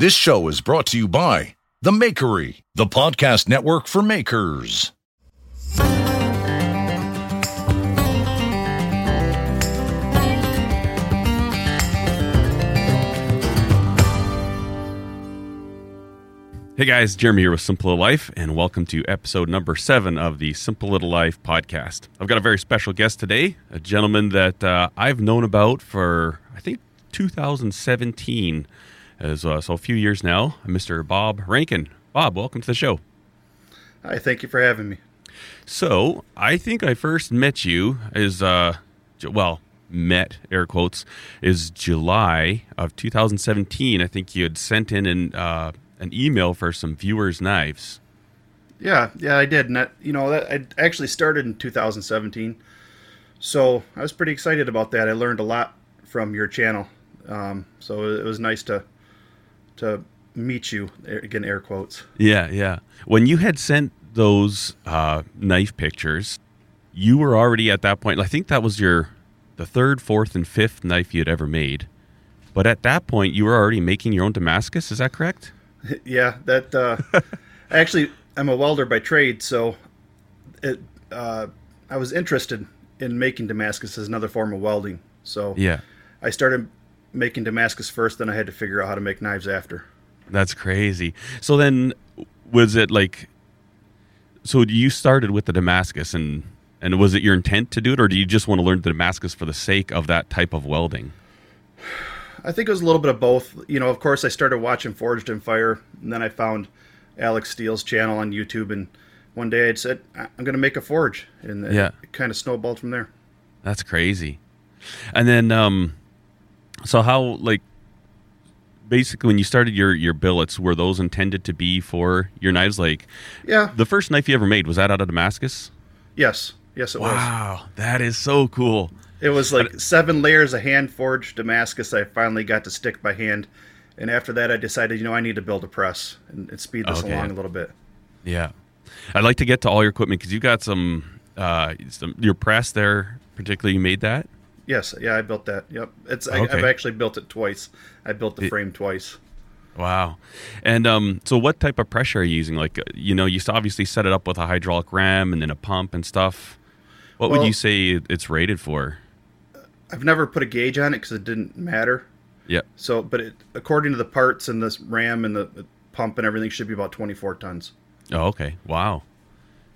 This show is brought to you by The Makery, the podcast network for makers. Hey guys, Jeremy here with Simple Little Life, and welcome to episode number seven of the Simple Little Life podcast. I've got a very special guest today, a gentleman that uh, I've known about for, I think, 2017, as, uh, so a few years now, Mr. Bob Rankin. Bob, welcome to the show. Hi, thank you for having me. So, I think I first met you is, uh, well, met, air quotes, is July of 2017. I think you had sent in an, uh, an email for some viewers' knives. Yeah, yeah, I did. And that, you know, that I actually started in 2017. So I was pretty excited about that. I learned a lot from your channel. Um, so it was nice to to meet you again air quotes. Yeah yeah. When you had sent those uh, knife pictures you were already at that point i think that was your the third fourth and fifth knife you had ever made. But at that point you were already making your own damascus is that correct? Yeah that uh, actually i'm a welder by trade so it uh, i was interested in making damascus as another form of welding. So yeah. I started making Damascus first, then I had to figure out how to make knives after. That's crazy. So then, was it like? So you started with the Damascus, and and was it your intent to do it, or do you just want to learn the Damascus for the sake of that type of welding? I think it was a little bit of both. You know, of course, I started watching Forged in Fire, and then I found Alec Steele's channel on YouTube, and one day I said, "I'm going to make a forge," and yeah. it kind of snowballed from there. That's crazy. And then, um, so how like basically when you started your your billets were those intended to be for your knives? Like yeah. the first knife you ever made was that out of damascus? Yes. Yes it wow, was. Wow. That is so cool. It was like seven layers of hand forged damascus i finally got to stick by hand. And after that i decided you know i need to build a press and, and speed this okay. along a little bit. Yeah. I'd like to get to all your equipment because you got some uh some your press there particularly. You made that Yes, yeah, I built that. Yep, it's okay. I, have actually built it twice. I built the frame twice. Wow. And um, so, what type of pressure are you using? Like, uh, you know, you obviously set it up with a hydraulic ram and then a pump and stuff. What well, would you say it's rated for? I've never put a gauge on it because it didn't matter. Yeah. So, but it, according to the parts and this ram and the, pump and everything, should be about 24 tons. Oh, okay. Wow.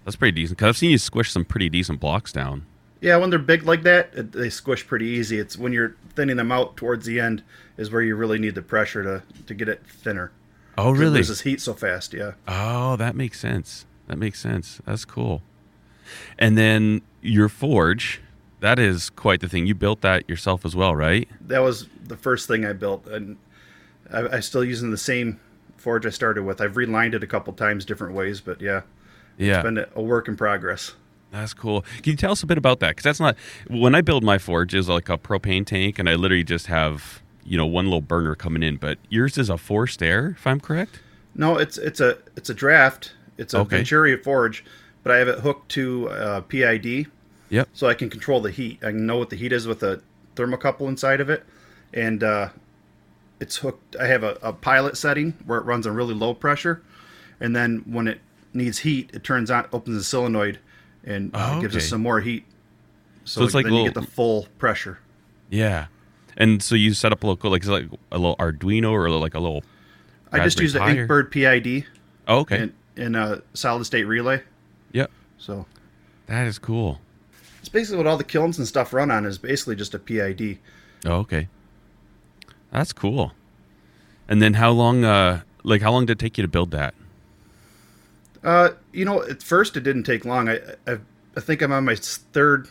That's pretty decent. Because I've seen you squish some pretty decent blocks down. Yeah, when they're big like that, they squish pretty easy. It's when you're thinning them out towards the end is where you really need the pressure to to get it thinner. Oh, really? It loses heat so fast. Yeah. Oh, that makes sense. That makes sense. That's cool. And then your forge, that is quite the thing. You built that yourself as well, right? That was the first thing I built, and I, I still using the same forge I started with. I've relined it a couple times, different ways, but yeah, yeah, it's been a work in progress. That's cool. Can you tell us a bit about that? Because that's not when I build my forge is like a propane tank, and I literally just have you know one little burner coming in. But yours is a forced air, if I'm correct. No, it's it's a it's a draft. It's a okay. Venturi forge, but I have it hooked to uh, PID. Yep. So I can control the heat. I can know what the heat is with a thermocouple inside of it, and uh, it's hooked. I have a, a pilot setting where it runs on really low pressure, and then when it needs heat, it turns on, opens the solenoid and uh, oh, okay. gives us some more heat. So, so it's like then little, you get the full pressure. Yeah, and so you set up a little like like a little Arduino or like a little. I just use the Inkbird PID. Oh, okay. In, a solid state relay. Yep. So. That is cool. It's basically what all the kilns and stuff run on is basically just a PID. Oh, okay. That's cool. And then how long? Uh, like how long did it take you to build that? Uh, you know, at first it didn't take long. I, I, I think I'm on my third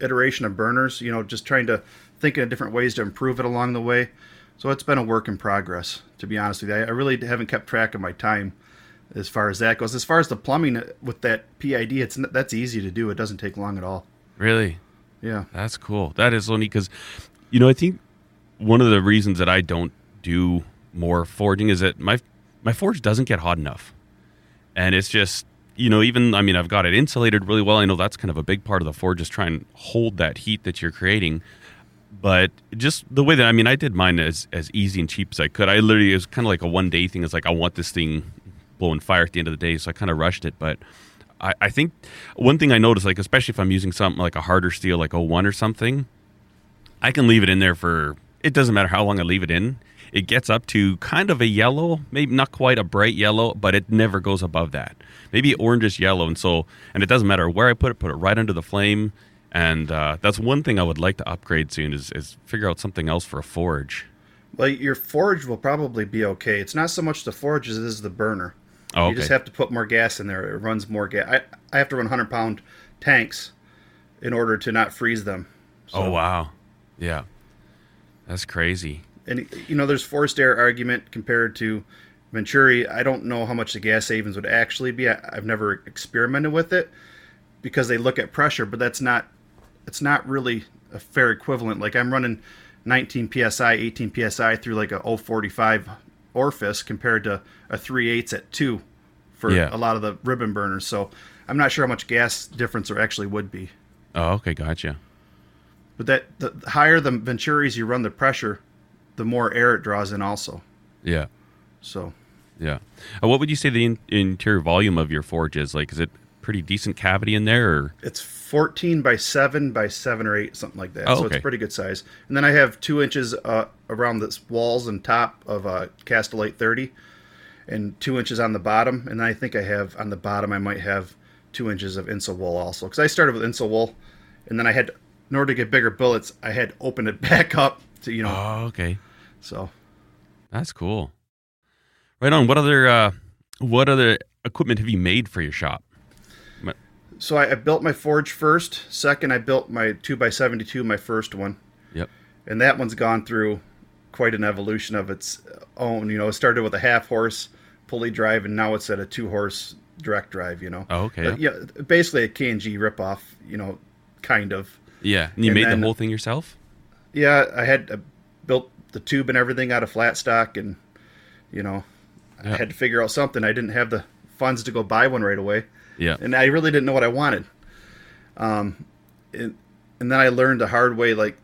iteration of burners. You know, just trying to think of different ways to improve it along the way. So it's been a work in progress, to be honest with you. I, I really haven't kept track of my time as far as that goes. As far as the plumbing uh, with that PID, it's that's easy to do. It doesn't take long at all. Really? Yeah. That's cool. That is so neat because, you know, I think one of the reasons that I don't do more forging is that my my forge doesn't get hot enough and it's just you know even i mean i've got it insulated really well i know that's kind of a big part of the forge is try and hold that heat that you're creating but just the way that I mean, I did mine as as easy and cheap as I could. I literally it was kind of like a one day thing. It's like I want this thing blowing fire at the end of the day, so I kind of rushed it. But I, I think one thing I noticed, like especially if I'm using something like a harder steel, like O1 or something, I can leave it in there for. It doesn't matter how long I leave it in. It gets up to kind of a yellow, maybe not quite a bright yellow, but it never goes above that. Maybe orangish yellow, and so and it doesn't matter where I put it. Put it right under the flame and uh, that's one thing I would like to upgrade soon is, is figure out something else for a forge. Well, your forge will probably be okay. It's not so much the forge as it is the burner. Oh, okay. You just have to put more gas in there. It runs more gas. I, I have to run 100 pound tanks in order to not freeze them. So, oh, wow. Yeah. That's crazy. And, you know, there's forced air argument compared to Venturi. I don't know how much the gas savings would actually be. I, I've never experimented with it because they look at pressure, but that's not it's not really a fair equivalent. Like I'm running 19 psi, 18 psi through like a 045 orifice compared to a 3 8 at 2 for yeah. a lot of the ribbon burners. So I'm not sure how much gas difference there actually would be. Oh, okay, gotcha. But that the higher the Venturis you run the pressure, the more air it draws in also. Yeah. So. Yeah. Uh, what would you say the in- interior volume of your forge is? Like, is it pretty decent cavity in there? Or? It's 14 by 7 by 7 or 8, something like that. Oh, so okay. it's pretty good size. And then I have two inches uh, around the walls and top of uh, Kastolite 30 and two inches on the bottom. And then I think I have on the bottom, I might have two inches of insul wool also. Because I started with insul wool and then I had, in order to get bigger bullets, I had opened it back up to, you know. Oh, okay. So that's cool. Right on. What other, uh, what other equipment have you made for your shop? so I, I, built my forge first. Second, I built my two x seventy two, my first one. Yep. And that one's gone through quite an evolution of its own. You know, it started with a half horse pulley drive, and now it's at a two horse direct drive. You know. Oh, okay. Uh, yeah, basically a KMG ripoff. You know, kind of. Yeah, and you and made then, the whole thing yourself. Yeah, I had I built the tube and everything out of flat stock, and you know, I had to figure out something. I didn't have the funds to go buy one right away. Yeah. And I really didn't know what I wanted. Um, and, and then I learned the hard way, like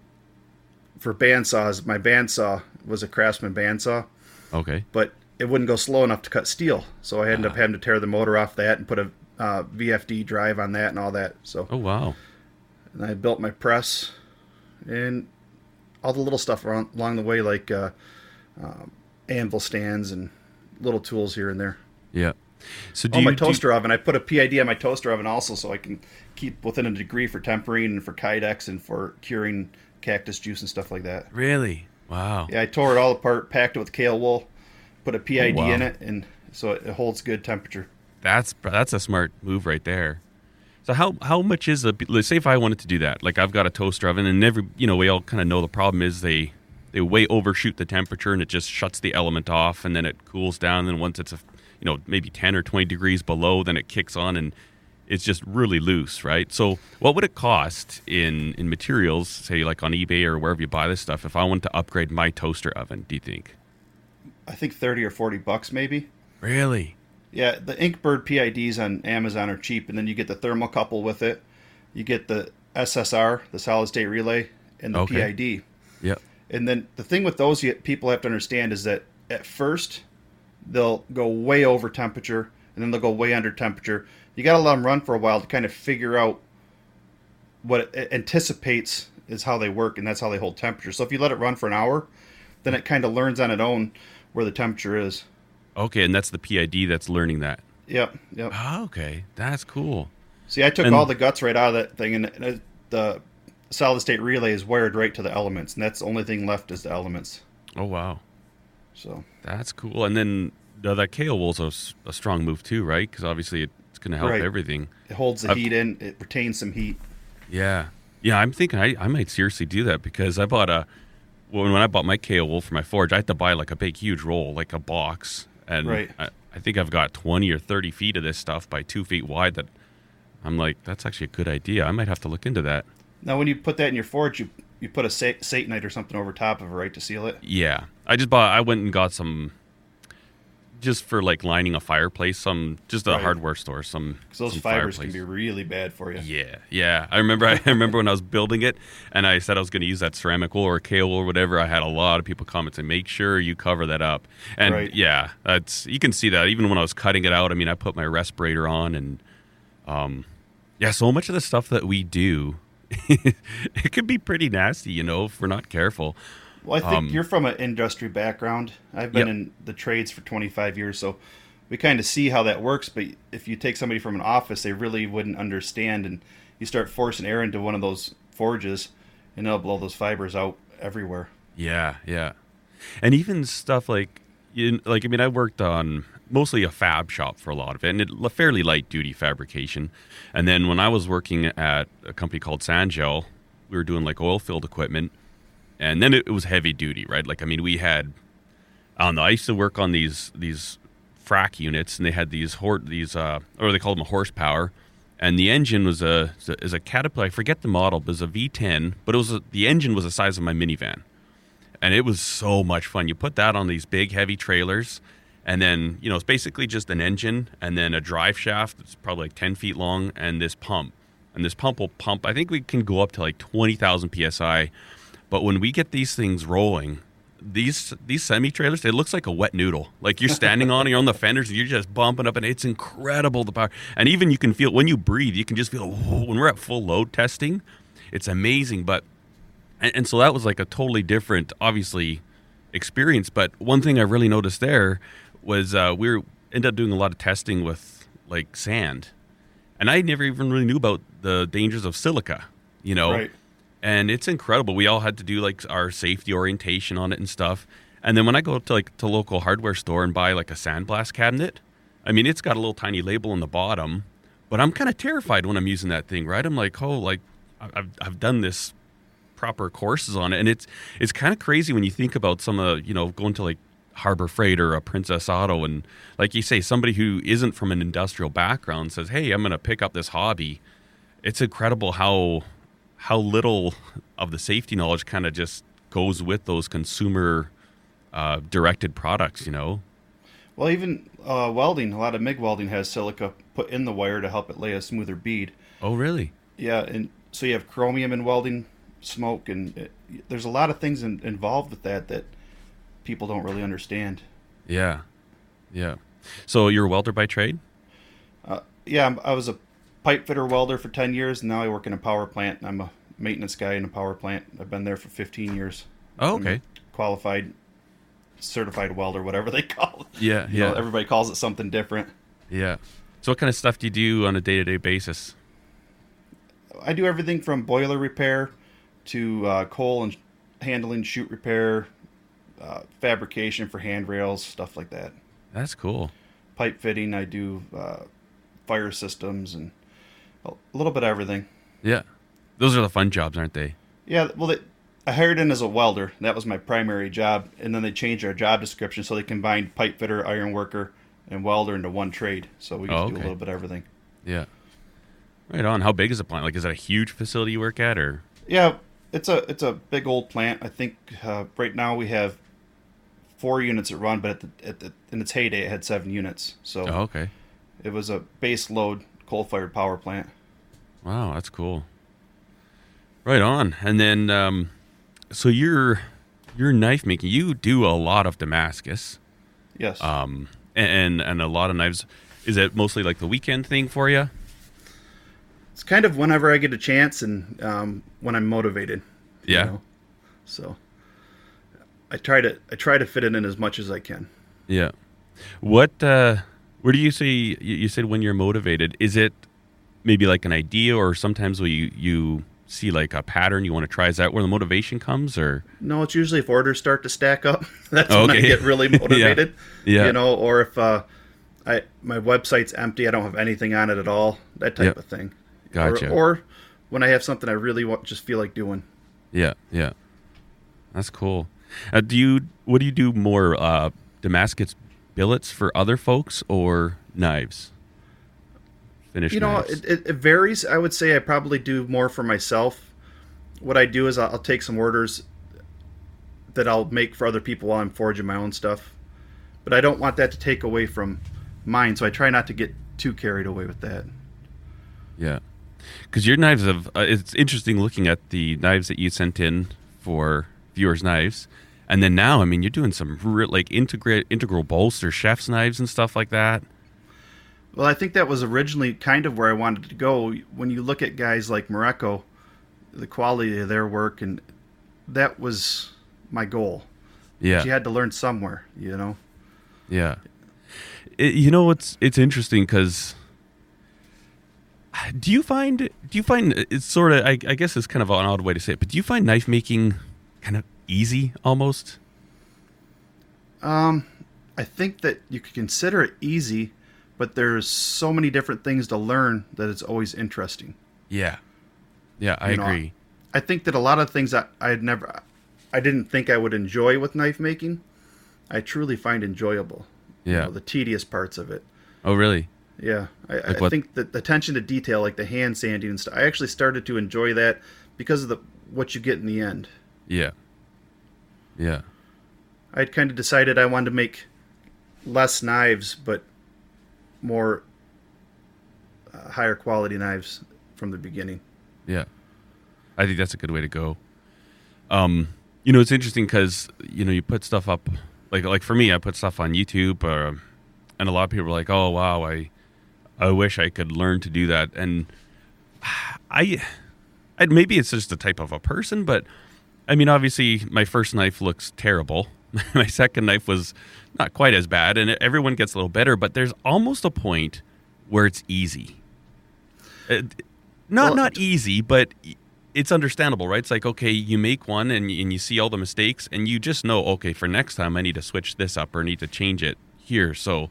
for bandsaws, my bandsaw was a Craftsman bandsaw. Okay. But it wouldn't go slow enough to cut steel. So I ended up having to tear the motor off that and put a uh, VFD drive on that and all that. So. Oh, wow. And I built my press and all the little stuff around, along the way, like uh, um, anvil stands and little tools here and there. Yeah. So do oh, you, my toaster oven. I put a PID on my toaster oven also, so I can keep within a degree for tempering and for kydex and for curing cactus juice and stuff like that. Really? Wow. Yeah, I tore it all apart, packed it with Kaowool, put a PID oh, wow. in it, and so it holds good temperature. That's that's a smart move right there. So how how much is a let's say if I wanted to do that, like I've got a toaster oven, and every you know we all kind of know the problem is they they way overshoot the temperature and it just shuts the element off, and then it cools down, and once it's a you know maybe 10 or 20 degrees below then it kicks on and it's just really loose right? So what would it cost in in materials say like on ebay or wherever you buy this stuff if i wanted to upgrade my toaster oven do you think? I think 30 or 40 bucks maybe. Really yeah the inkbird pids on amazon are cheap and then you get the thermocouple with it you get the ssr the solid state relay and the okay. pid yep and then the thing with those people have to understand is that at first they'll go way over temperature and then they'll go way under temperature. You got to let them run for a while to kind of figure out what it anticipates is how they work, and that's how they hold temperature. So if you let it run for an hour, then it kind of learns on its own where the temperature is. Okay, and that's the PID that's learning that. Yep, yep. Oh, okay, that's cool. See, I took and, all the guts right out of that thing, and the solid state relay is wired right to the elements, and that's the only thing left is the elements. Oh wow! So that's cool. And then uh, that Kaowool's a, a strong move too, right? Because obviously it's going to help right. everything. It holds the I've, heat in. It retains some heat. Yeah, yeah. I'm thinking I, I might seriously do that because I bought a when when I bought my Kaowool for my forge, I had to buy like a big huge roll, like a box, and right. I, I think I've got 20 or 30 feet of this stuff by two feet wide. That I'm like, that's actually a good idea. I might have to look into that. Now, when you put that in your forge, you you put a satanite or something over top of it, right, to seal it. Yeah, I just bought. I went and got some just for like lining a fireplace. Some just a Right. hardware store. Some Because those some fibers fireplace. can be really bad for you. Yeah, yeah. I remember. I remember when I was building it, and I said I was going to use that ceramic wool or kale or whatever. I had a lot of people comment saying, "Make sure you cover that up." And Right. yeah, that's you can see that even when I was cutting it out. I mean, I put my respirator on, and um, yeah. So much of the stuff that we do, it can be pretty nasty, you know, if we're not careful. Well, I think Um, you're from an industry background. I've been Yep. in the trades for 25 years, so we kind of see how that works. But if you take somebody from an office, they really wouldn't understand, and you start forcing air into one of those forges, and they'll blow those fibers out everywhere. Yeah, yeah, and even stuff like, you, like I mean, I worked on mostly a fab shop for a lot of it, and it fairly light duty fabrication. And then when I was working at a company called Sangel, we were doing like oil field equipment, and then it, was heavy duty, right? Like I mean, we had, I don't know. I used to work on these these frac units, and they had these hor- these uh, or they called them a horsepower. And the engine was a is a Caterpillar. I forget the model, but it was a V10. But it was a, the engine was the size of my minivan and it was so much fun. You put that on these big, heavy trailers, and then you know it's basically just an engine and then a drive shaft that's probably like ten feet long, and this pump, and this pump will pump. I think we can go up to like twenty thousand psi, but when we get these things rolling. These these semi trailers, it looks like a wet noodle. Like you're standing on, you're on the fenders, and you're just bumping up, and it's incredible the power. And even you can feel when you breathe, you can just feel when we're at full load testing, it's amazing. But and, and so that was like a totally different obviously experience but one thing i really noticed there was uh, we were ended up doing a lot of testing with like sand and i never even really knew about the dangers of silica you know Right. And it's incredible. We all had to do like our safety orientation on it and stuff. And then when i go to like to local hardware store and buy like a sandblast cabinet i mean it's got a little tiny label on the bottom but i'm kind of terrified when i'm using that thing right? I'm like oh like i've, I've done this proper courses on it. And it's it's kind of crazy when you think about some of you know going to like harbor freight or a princess auto and like you say somebody who isn't from an industrial background says hey i'm going to pick up this hobby. It's incredible how how little of the safety knowledge kind of just goes with those consumer uh, directed products you know Well, even uh, welding, a lot of MIG welding has silica put in the wire to help it lay a smoother bead. oh really Yeah, and so you have chromium in welding, smoke, and it, there's a lot of things in, involved with that that people don't really understand. yeah yeah so you're a welder by trade Uh, yeah, I was a pipe fitter welder for 10 years, and now I work in a power plant. I'm a maintenance guy in a power plant. I've been there for 15 years. oh okay qualified, certified welder, whatever they call it. yeah You yeah know, everybody calls it something different. yeah so what kind of stuff do you do on a day-to-day basis I do everything from boiler repair to uh, coal and handling, chute repair, uh, fabrication for handrails, stuff like that. that's cool Pipe fitting, I do uh, fire systems and a little bit of everything. Yeah. Those are the fun jobs, aren't they? Yeah, well, they, I hired in as a welder. That was my primary job, and then they changed our job description so they combined pipe fitter, iron worker, and welder into one trade. So we get Oh, to do a little bit of everything. Yeah. Right on. How big is the plant? Like, is that a huge facility you work at, or? Yeah, it's a it's a big old plant. I think uh, right now we have four units that run, but at the, at the in its heyday it had seven units. So Oh, okay. it was a base load coal fired power plant. Wow, that's cool. Right on. And then, um, so you're you're knife making. You do a lot of Damascus, Yes. um, and and a lot of knives. Is it mostly like the weekend thing for you? it's kind of whenever I get a chance and um, when I'm motivated. you Yeah. know. So I try to I try to fit it in as much as I can. Yeah. What? uh Where do you say you, said when you're motivated? Is it maybe like an idea, or sometimes when you you see like a pattern you want to try? Is that where the motivation comes, or? No, it's usually if orders start to stack up. That's Oh, when I get really Yeah. motivated. Yeah. You know, or if uh, I my website's empty, I don't have anything on it at all. That type Yep. of thing. Gotcha. Or, or when I have something I really want, just feel like doing. Yeah, yeah. That's cool. Uh, do you what do you do more uh Damascus billets for other folks or knives? Finish You know, it, it varies. I would say I probably do more for myself. What I do is I'll, I'll take some orders that I'll make for other people while I'm forging my own stuff. but I don't want that to take away from mine. So I try not to get too carried away with that. Yeah, because your knives have. Uh, it's interesting looking at the knives that you sent in for viewers' knives, and then now, I mean, you're doing some real like integrate integral bolster chef's knives and stuff like that. Well, I think that was originally kind of where I wanted to go. When you look at guys like Morocco, the quality of their work, and that was my goal. Yeah, but you had to learn somewhere, you know. Yeah, it, you know it's it's interesting because do you find do you find it's sort of I, I, guess it's kind of an odd way to say it, but do you find knife making kind of easy almost? Um, I think that you could consider it easy, but there's so many different things to learn that it's always interesting. Yeah, yeah, I you agree. Know, I think that a lot of things I I had never I didn't think I would enjoy with knife making, I truly find enjoyable. Yeah, you know, the tedious parts of it. Oh, really? Yeah, I, like I think that the attention to detail, like the hand sanding and stuff, I actually started to enjoy that because of the what you get in the end. Yeah. Yeah. I'd kind of decided I wanted to make less knives, but more uh, higher quality knives from the beginning. Yeah, I think that's a good way to go. Um, you know, it's interesting because you know you put stuff up like like for me, I put stuff on YouTube, uh, and a lot of people are like, "Oh wow, I I wish I could learn to do that." And I, I maybe it's just the type of a person, but I mean, obviously, my first knife looks terrible. my second knife was not quite as bad, and everyone gets a little better. But there's almost a point where it's easy. It, not well, not easy, but it's understandable, right? It's like okay, you make one and and you see all the mistakes, and you just know okay, for next time I need to switch this up or need to change it here. So,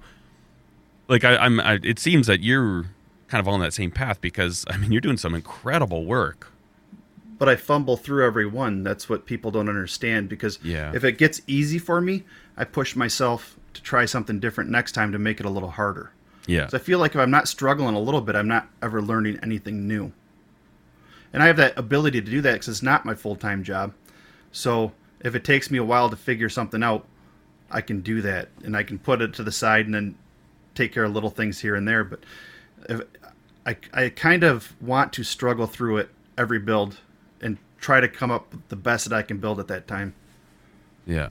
like I, I'm, I, it seems that you're kind of on that same path because I mean you're doing some incredible work. But I fumble through every one. That's what people don't understand because yeah. if it gets easy for me, I push myself to try something different next time to make it a little harder. Yeah. So I feel like if I'm not struggling a little bit, I'm not ever learning anything new and I have that ability to do that because it's not my full time job. So if it takes me a while to figure something out, I can do that, and I can put it to the side and then take care of little things here and there. But if, I I kind of want to struggle through it every build try to come up with the best that I can build at that time. Yeah.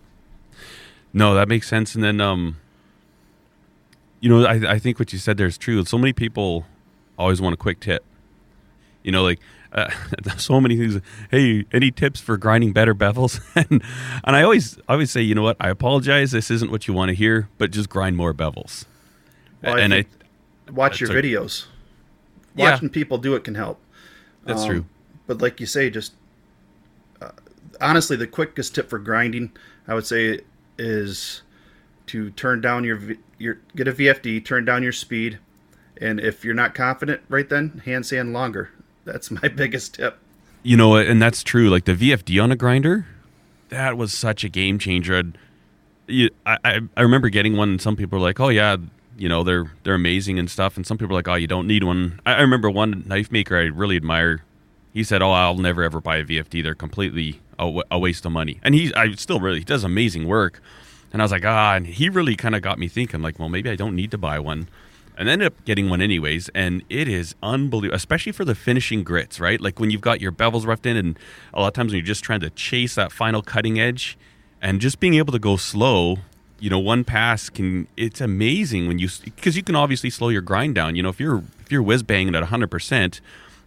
No, that makes sense. And then, um, you know, I, I think what you said there is true. So many people always want a quick tip. You know, like uh, so many things. Hey, any tips for grinding better bevels? and and I always I always say, you know what? I apologize. This isn't what you want to hear, but just grind more bevels. Well, and I, I watch your videos. Watching yeah. people do it can help. That's um, true. But like you say, just honestly, the quickest tip for grinding, I would say, is to turn down your your get a VFD, turn down your speed, and if you're not confident right then, hand sand longer. That's my biggest tip. You know, and that's true. Like the VFD on a grinder, that was such a game changer. I, I, I remember getting one, and some people were like, "Oh yeah, you know they're they're amazing and stuff," and some people were like, "Oh, you don't need one." I, I remember one knife maker I really admire. He said, "Oh, I'll never ever buy a VFD. They're completely a, a waste of money." And he, I still really he does amazing work. And I was like, ah, and he really kind of got me thinking, like, well, maybe I don't need to buy one and ended up getting one anyways and it is unbelievable especially for the finishing grits right like when you've got your bevels roughed in and a lot of times when you're just trying to chase that final cutting edge and just being able to go slow you know one pass can it's amazing when you because you can obviously slow your grind down you know if you're if you're whiz banging at 100%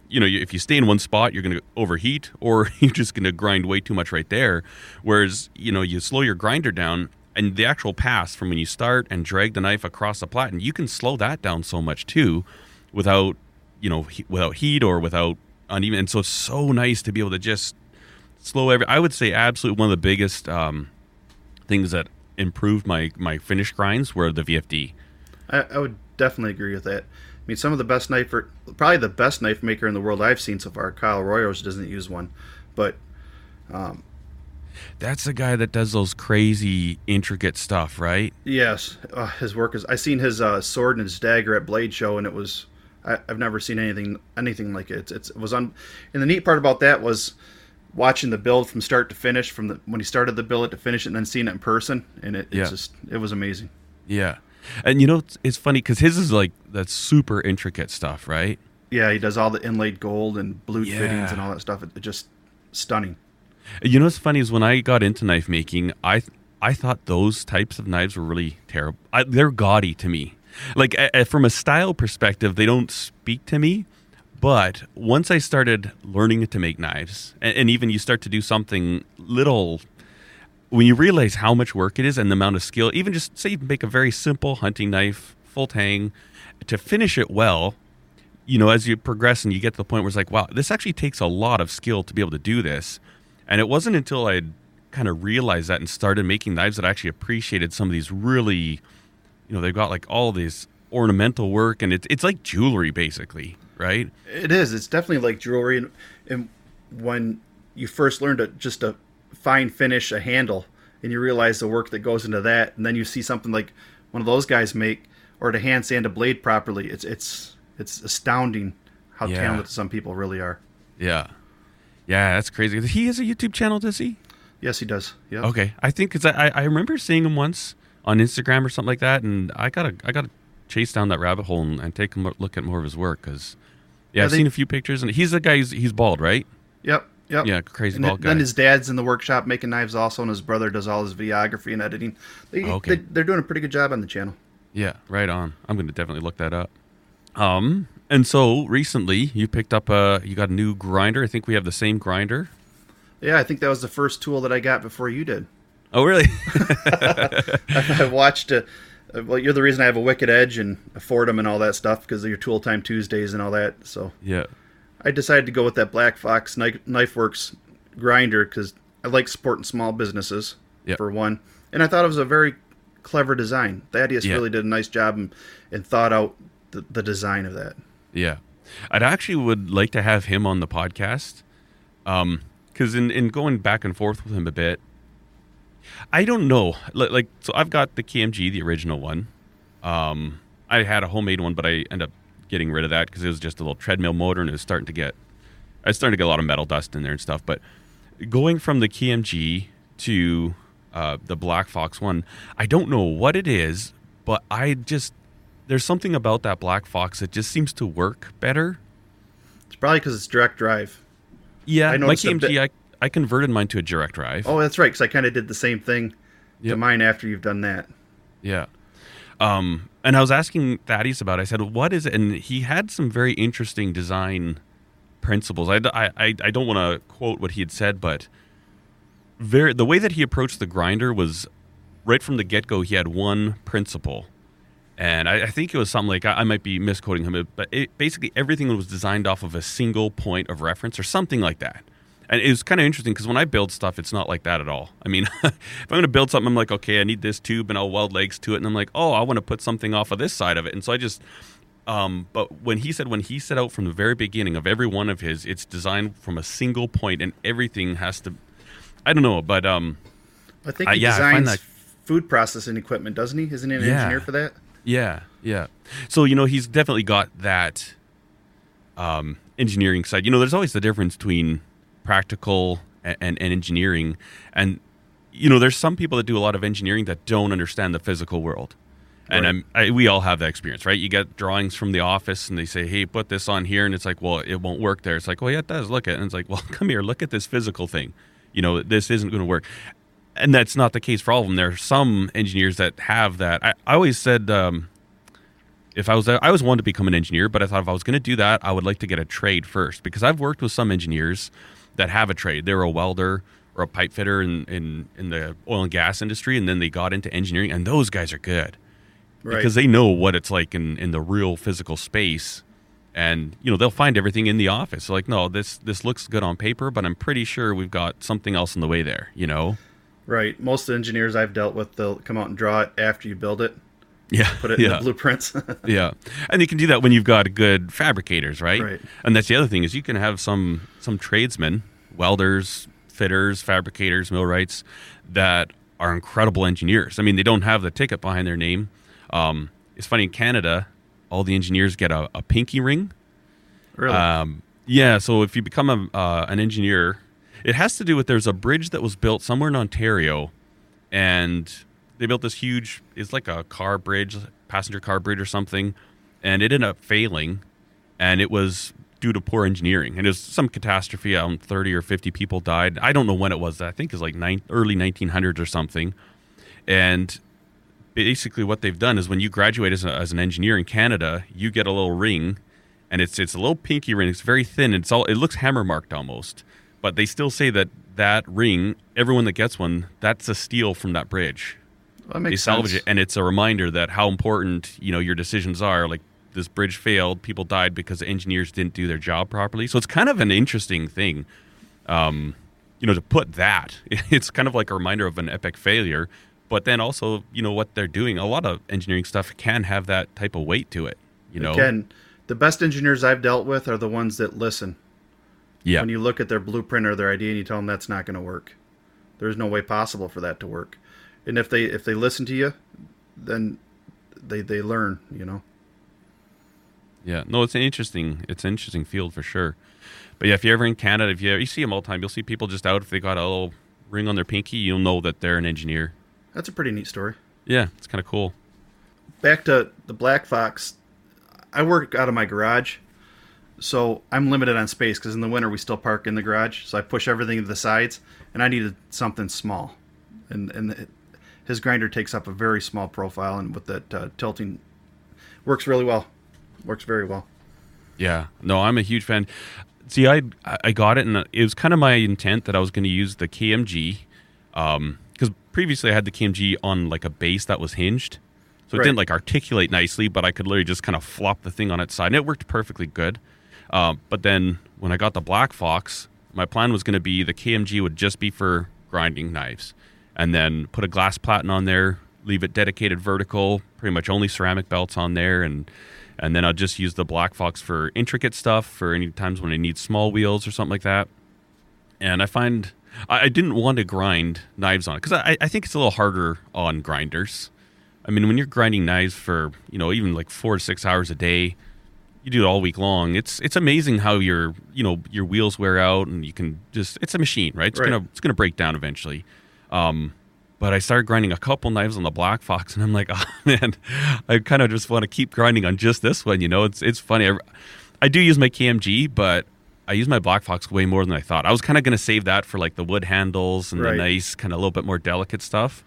you know if you stay in one spot you're going to overheat or you're just going to grind way too much right there whereas you know you slow your grinder down and the actual pass from when you start and drag the knife across the platen, you can slow that down so much too, without you know he, without heat or without uneven. And so it's so nice to be able to just slow every. I would say absolutely one of the biggest um, things that improved my my finish grinds were the VFD. I, I would definitely agree with that. I mean, some of the best knife, probably the best knife maker in the world I've seen so far. Kyle Royer doesn't use one, but um, that's the guy that does those crazy intricate stuff, right? Yes, uh, his work is. I seen his uh, sword and his dagger at Blade Show, and it was. I, have never seen anything anything like it. It's, it's, it was on. And the neat part about that was watching the build from start to finish, from the when he started the build to finish it, and then seeing it in person, and it, it's yeah. just it was amazing. Yeah. And you know, it's, it's funny because his is like that super intricate stuff, right? Yeah, he does all the inlaid gold and blue Yeah. fittings and all that stuff. It, it just stunning. You know what's funny is when I got into knife making, I I thought those types of knives were really terrible. I, they're gaudy to me. Like a- from a style perspective, they don't speak to me. But once I started learning to make knives, and, and even you start to do something little, when you realize how much work it is and the amount of skill, even just say you make a very simple hunting knife, full tang, to finish it well, you know, as you progress and you get to the point where it's like, wow, this actually takes a lot of skill to be able to do this. And it wasn't until I kind of realized that and started making knives that I actually appreciated some of these really, you know, they've got like all this ornamental work and it's it's like jewelry basically, right? It is. It's definitely like jewelry. And, and when you first learn to just a fine finish a handle, and you realize the work that goes into that, and then you see something like one of those guys make, or to hand sand a blade properly, it's it's it's astounding how Yeah. talented some people really are. Yeah. Yeah, that's crazy. He has a YouTube channel, does he? Yes, he does. Yeah. Okay, I think because I, I remember seeing him once on Instagram or something like that, and I gotta I gotta chase down that rabbit hole and, and take a look at more of his work because yeah, Yeah, I've seen a few pictures and he's the guy who's, he's bald, right? Yep. Yep. Yeah, crazy And bald then guy. his dad's in the workshop making knives also, and his brother does all his videography and editing. They, Okay. they, they're doing a pretty good job on the channel. Yeah, right on. I'm going to definitely look that up. Um, and so recently you picked up a you got a new grinder. I think we have the same grinder. Yeah, I think that was the first tool that I got before you did. Oh, really? I watched. Uh, uh, well, you're the reason I have a Wicked Edge and a Foredom and all that stuff because of your Tool Time Tuesdays and all that. So yeah. I decided to go with that Black Fox Knife, Knife Works grinder because I like supporting small businesses Yep. for one, and I thought it was a very clever design. Thaddeus Yeah. really did a nice job and, and thought out the, the design of that. Yeah, I'd actually would like to have him on the podcast, um, because in in going back and forth with him a bit, I don't know. Like, like so, I've got the KMG, the original one. Um, I had a homemade one, but I ended up getting rid of that because it was just a little treadmill motor, and it was starting to get, I was starting to get a lot of metal dust in there and stuff. But going from the KMG to uh, the Black Fox one, I don't know what it is, but I just there's something about that Black Fox that just seems to work better. It's probably because it's direct drive. Yeah, I my KMG, I, I converted mine to a direct drive. Oh, that's right. Because I kind of did the same thing Yep. to mine after you've done that. Yeah. Um, and I was asking Thaddeus about it. I said, what is it? And he had some very interesting design principles. I, I, I don't want to quote what he had said, but very, the way that he approached the grinder was right from the get go, he had one principle. And I, I think it was something like, I, I might be misquoting him, but it, basically everything was designed off of a single point of reference or something like that. And it was kind of interesting because when I build stuff, it's not like that at all. I mean, if I'm going to build something, I'm like, okay, I need this tube and I'll weld legs to it. And I'm like, oh, I want to put something off of this side of it. And so I just, um, but when he said, when he set out from the very beginning of every one of his, it's designed from a single point and everything has to, I don't know, but um, I think Uh, he yeah, I find designs that- food processing equipment, doesn't he? Isn't he an Yeah. engineer for that? Yeah, yeah. So you know, he's definitely got that um, engineering side. You know, there's always the difference between practical and, and, and engineering, and you know, there's some people that do a lot of engineering that don't understand the physical world. And Right. I'm, I, we all have that experience, right? You get drawings from the office, and they say, "Hey, put this on here," and it's like, "Well, it won't work there." It's like, "Well, yeah, it does. Look at," it. and it's like, "Well, come here, look at this physical thing. You know, this isn't going to work." and that's not the case for all of them. There are some engineers that have that. I, I always said um, if I was I was one to become an engineer, but I thought if I was going to do that, I would like to get a trade first because I've worked with some engineers that have a trade. They're a welder or a pipe fitter in, in, in the oil and gas industry, and then they got into engineering, and those guys are good Right. because they know what it's like in, in the real physical space. And you know they'll find everything in the office. Like, no, this this looks good on paper, but I'm pretty sure we've got something else in the way there. You know? right. Most the engineers I've dealt with, they'll come out and draw it after you build it, Yeah. put it in yeah. the blueprints. yeah and you can do that when you've got good fabricators right? Right. and that's the other thing is you can have some some tradesmen welders fitters fabricators millwrights that are incredible engineers i mean they don't have the ticket behind their name um, it's funny in canada all the engineers get a, a pinky ring really? um, yeah, so if you become a, uh, an engineer, it has to do with there's a bridge that was built somewhere in Ontario, and they built this huge. It's like a car bridge, passenger car bridge or something, and it ended up failing, and it was due to poor engineering. And it was some catastrophe. Um, thirty or fifty people died. I don't know when it was. I think it's like nine, early 1900s or something. And basically, what they've done is when you graduate as, a, as an engineer in Canada, you get a little ring, and it's it's a little pinky ring. It's very thin. It's all it looks hammer marked almost, but they still say that that ring, everyone that gets one, that's a steal from that bridge. That They salvage sense. it, and it's a reminder that how important you know your decisions are. Like this bridge failed, people died because the engineers didn't do their job properly. So it's kind of an interesting thing, um, you know, to put that. It's kind of like a reminder of an epic failure, but then also you know what they're doing. A lot of engineering stuff can have that type of weight to it. You know, Again, the best engineers I've dealt with are the ones that listen. yeah, When you look at their blueprint or their idea and you tell them that's not going to work, there's no way possible for that to work. And if they if they listen to you, then they they learn. You know. Yeah, no, it's an interesting, it's an interesting field for sure. But yeah, if you're ever in Canada, if you you see them all the time, you'll see people just out if they got a little ring on their pinky, you'll know that they're an engineer. That's a pretty neat story. Yeah, it's kind of cool. Back to the Black Fox. I work out of my garage, so I'm limited on space because in the winter we still park in the garage. So I push everything to the sides, and I needed something small, and and his grinder takes up a very small profile, and with that uh, tilting, works really well. Works very well. Yeah, no, I'm a huge fan. See, I I got it, and it was kind of my intent that I was going to use the KMG, because previously I had the KMG on like a base that was hinged, so it Right. didn't like articulate nicely, but I could literally just kind of flop the thing on its side, and it worked perfectly good. Um, but then when I got the Black Fox, my plan was going to be the KMG would just be for grinding knives, and then put a glass platen on there, leave it dedicated vertical, pretty much only ceramic belts on there, and and then I'll just use the Black Fox for intricate stuff for any times when I need small wheels or something like that. And I find I, I didn't want to grind knives on it because I, I think it's a little harder on grinders. I mean, when you're grinding knives for you know even like four to six hours a day, you do it all week long. It's it's amazing how your you know your wheels wear out and you can just it's a machine, right? It's Right. gonna it's gonna break down eventually. Um, but I started grinding a couple knives on the Black Fox, and I'm like, oh man, I kind of just want to keep grinding on just this one. You know, it's it's funny. I, I do use my KMG, but I use my Black Fox way more than I thought. I was kind of going to save that for like the wood handles and the nice kind of a little bit more delicate stuff.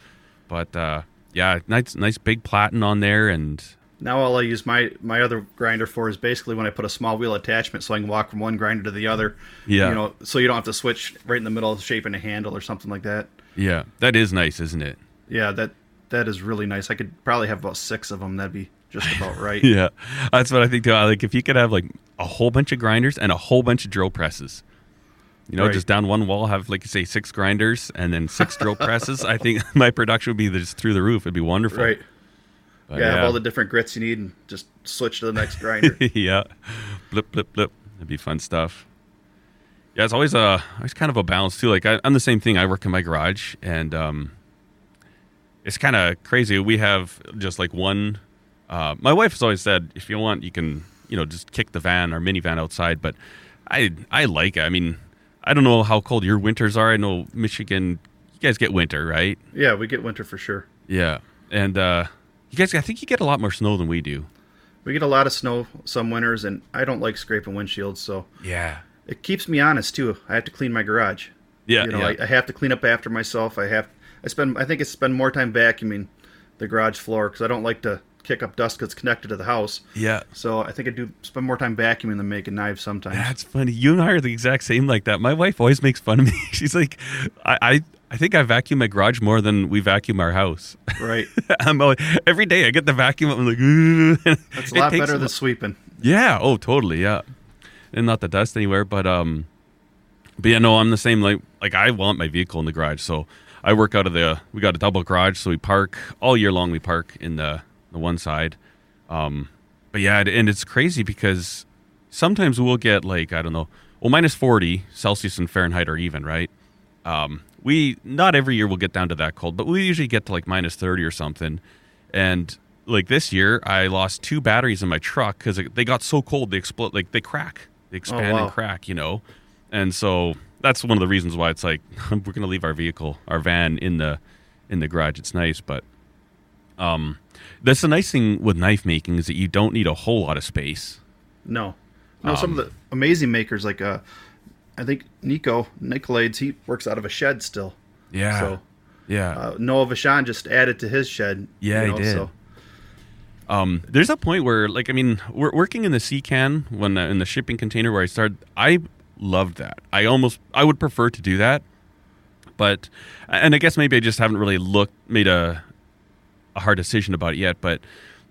But uh, yeah, nice nice big platen on there, and Now all I use my my other grinder for is basically when I put a small wheel attachment, so I can walk from one grinder to the other. Yeah. You know, so you don't have to switch right in the middle of shaping a handle or something like that. Yeah, that is nice, isn't it? Yeah, that that is really nice. I could probably have about six of them. That'd be just about right. Yeah, that's what I think too. I Like if you could have like a whole bunch of grinders and a whole bunch of drill presses. You know, Right. just down one wall, have like you say six grinders and then six drill presses. I think my production would be just through the roof. It'd be wonderful. Right. But yeah, have all the different grits you need and just switch to the next grinder. yeah, blip blip blip. That'd be fun stuff. Yeah, it's always a it's kind of a balance too. Like I, I'm the same thing. I work in my garage, and um, it's kind of crazy. We have just like one. Uh, my wife has always said, if you want, you can you know just kick the van or minivan outside. But I I like it. I mean, I don't know how cold your winters are. I know Michigan. You guys get winter, right? yeah, we get winter for sure. Yeah, and uh, you guys, I think you get a lot more snow than we do. We get a lot of snow some winters, and I don't like scraping windshields, so Yeah. It keeps me honest too. I have to clean my garage. Yeah, you know, yeah. I, I have to clean up after myself. I have. I spend. I think I spend more time vacuuming the garage floor because I don't like to kick up dust that's connected to the house. yeah. So I think I do spend more time vacuuming than making knives sometimes. That's funny. You and I are the exact same like that. My wife always makes fun of me. She's like, I, I, I think I vacuum my garage more than we vacuum our house. right. I'm always, every day I get the vacuum. And I'm like, "Ooh." That's a lot better than sweeping. Yeah. Oh, totally. Yeah. And not the dust anywhere, but um, but yeah, no, I'm the same. Like, like I want my vehicle in the garage, so I work out of the. We got a double garage, so we park all year long. We park in the the one side. Um, but yeah, and it's crazy because sometimes we'll get like I don't know, well, minus forty Celsius and Fahrenheit are even, right? Um, we not every year we'll get down to that cold, but we usually get to like minus thirty or something. And like this year, I lost two batteries in my truck because they got so cold they explode, like they crack, expand wow. and crack, you know. And so that's one of the reasons why it's like we're gonna leave our vehicle, our van, in the in the garage. It's nice, but Um, that's the nice thing with knife making is that you don't need a whole lot of space. No, no. some of the amazing makers, like uh, I think Nico Nicolaides, he works out of a shed still. Yeah. So Yeah. uh, Noah Vachon just added to his shed. Yeah, you he did. So, Um, there's a point where, like, I mean, we're working in the sea can when uh, in the shipping container where I started. I loved that. I almost, I would prefer to do that, but, and I guess maybe I just haven't really looked, made a, a hard decision about it yet. But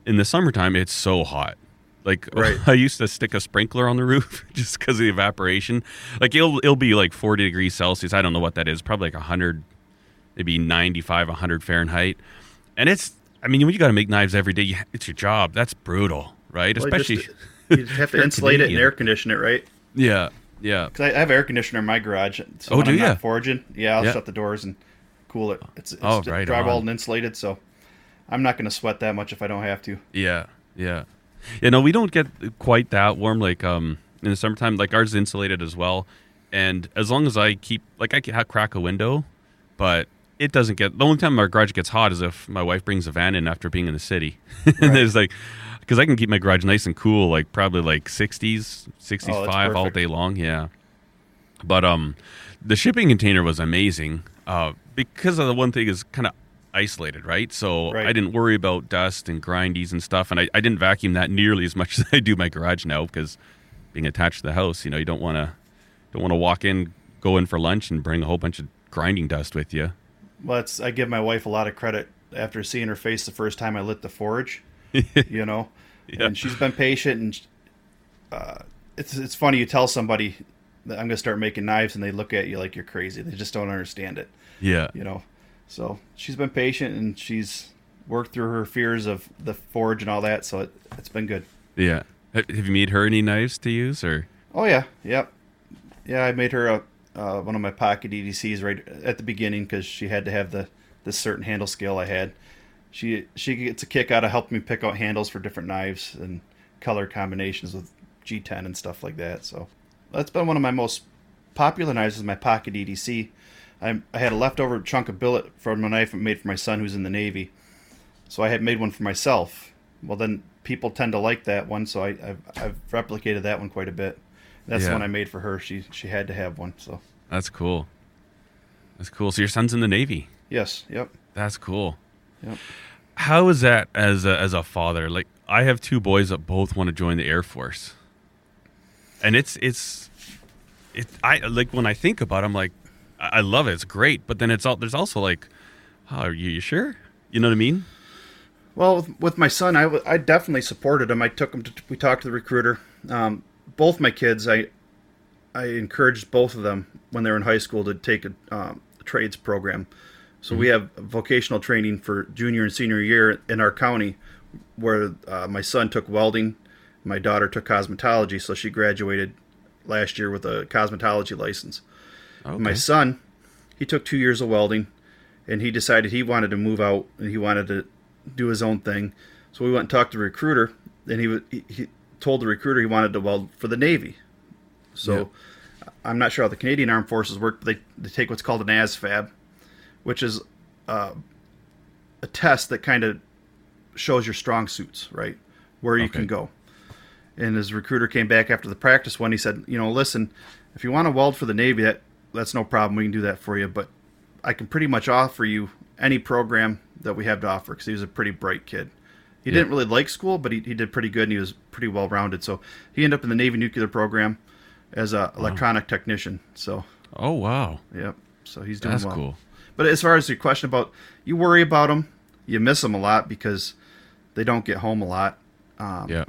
in the summertime, it's so hot. Like Right. I used to stick a sprinkler on the roof just because of the evaporation. Like it'll it'll be like 40 degrees Celsius. I don't know what that is. Probably like 100, maybe 95, 100 Fahrenheit. And it's I mean when you got to make knives every day, you, it's your job. That's brutal, right? well, Especially just, you have to insulate it and air condition it, right? yeah, yeah. Because I, have air conditioner in my garage. So Oh, do I'm foraging, yeah, I'll Yeah. shut the doors and cool it. It's, it's Oh, right drywalled on. and insulated, so I'm not going to sweat that much if I don't have to. Yeah, yeah. You know, we don't get quite that warm like um in the summertime. Like ours is insulated as well, and as long as I keep like I can crack a window, but it doesn't get. The only time our garage gets hot is if my wife brings a van in after being in the city, and there's like because I can keep my garage nice and cool, like probably like 60s, 65 all day long. Yeah, but um, the shipping container was amazing. Uh, because of the one thing is kind of isolated, right? So Right. I didn't worry about dust and grindies and stuff, and I, I didn't vacuum that nearly as much as I do my garage now because being attached to the house, you know, you don't want to don't want to walk in, go in for lunch, and bring a whole bunch of grinding dust with you. Well, it's, I give my wife a lot of credit after seeing her face the first time I lit the forge. you know, Yeah. and she's been patient. And uh, it's it's funny you tell somebody that I'm going to start making knives, and they look at you like you're crazy. They just don't understand it. Yeah, You know, so she's been patient and she's worked through her fears of the forge and all that. So it, it's been good. yeah. Have you made her any knives to use, or Oh yeah, yep, yeah. I made her a uh, one of my pocket EDCs right at the beginning because she had to have the this certain handle scale I had. She she gets a kick out of helping me pick out handles for different knives and color combinations with G10 and stuff like that. So that's been one of my most popular knives is my pocket EDC. I, I had a leftover chunk of billet from a knife I made for my son who's in the Navy, so I had made one for myself. Well, then people tend to like that one, so I, I've, I've replicated that one quite a bit. That's Yeah. the one I made for her. She she had to have one. So that's cool. That's cool. So your son's in the Navy. yes, yep, That's cool. yep. How is that as a, as a father? Like I have two boys that both want to join the Air Force, and it's it's it. I like when I think about, it, I'm like, I love it. It's great, but then it's all there's also like, oh, are you, you sure? You know what I mean? Well, with, with my son, I, w- I definitely supported him. I took him to we talked to the recruiter. Um, both my kids, I I encouraged both of them when they were in high school to take a, um, a trades program. So we have vocational training for junior and senior year in our county, where uh, my son took welding, my daughter took cosmetology. So she graduated last year with a cosmetology license. Okay. My son, he took two years of welding, and he decided he wanted to move out and he wanted to do his own thing. So we went and talked to the recruiter, and he he, he told the recruiter he wanted to weld for the Navy. So I'm not sure how the Canadian Armed Forces work, but they, they take what's called an ASVAB, which is uh, a test that kind of shows your strong suits, right? Where you Okay. can go. And his recruiter came back after the practice one. He said, "You know, listen, if you want to weld for the Navy, that that's no problem. We can do that for you. But I can pretty much offer you any program that we have to offer because he was a pretty bright kid. He didn't really like school, but he, he did pretty good and he was pretty well rounded. So he ended up in the Navy nuclear program as a electronic technician. So Oh wow, yep. So he's doing well. that's well. cool. But as far as your question about, you worry about them, you miss them a lot because they don't get home a lot. Um, Yeah,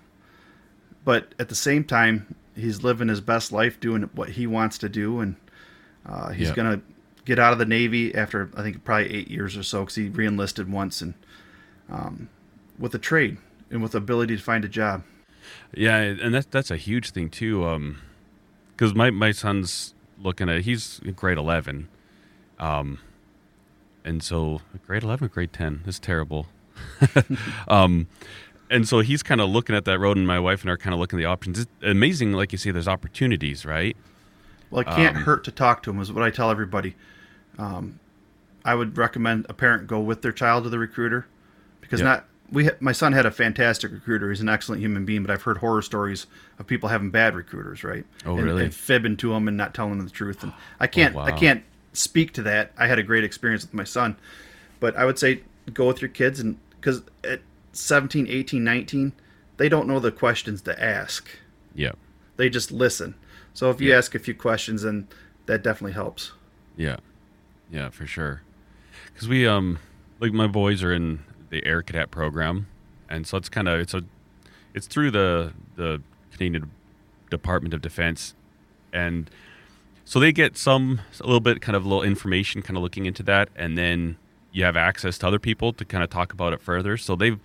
But at the same time, he's living his best life doing what he wants to do, and uh, he's Yeah. gonna get out of the Navy after I think probably eight years or so because he reenlisted once and um, with a trade and with the ability to find a job. yeah, and that's that's a huge thing too. Um, because my my son's looking at he's in grade eleven, um, and so grade eleven, grade ten is terrible. um, and so he's kind of looking at that road, and my wife and I are kind of looking at the options. It's amazing, like you say, there's opportunities, right? Well, it can't Um, hurt to talk to him, is what I tell everybody. Um, I would recommend a parent go with their child to the recruiter because Yeah. not we ha- my son had a fantastic recruiter. He's an excellent human being, but I've heard horror stories of people having bad recruiters, right? Oh, and, really? And fibbing to them and not telling them the truth. And I can't I wow. can't speak to that. I had a great experience with my son, but I would say go with your kids and because at 17, 18, 19, they don't know the questions to ask. Yeah. They just listen. So if you Yeah. ask a few questions, then that definitely helps. Yeah, yeah, for sure. Because we, um, like my boys are in the Air Cadet program, and so it's kind of it's a, it's through the the Canadian Department of Defense, and so they get some a little bit kind of little information, kind of looking into that, and then you have access to other people to kind of talk about it further. So they've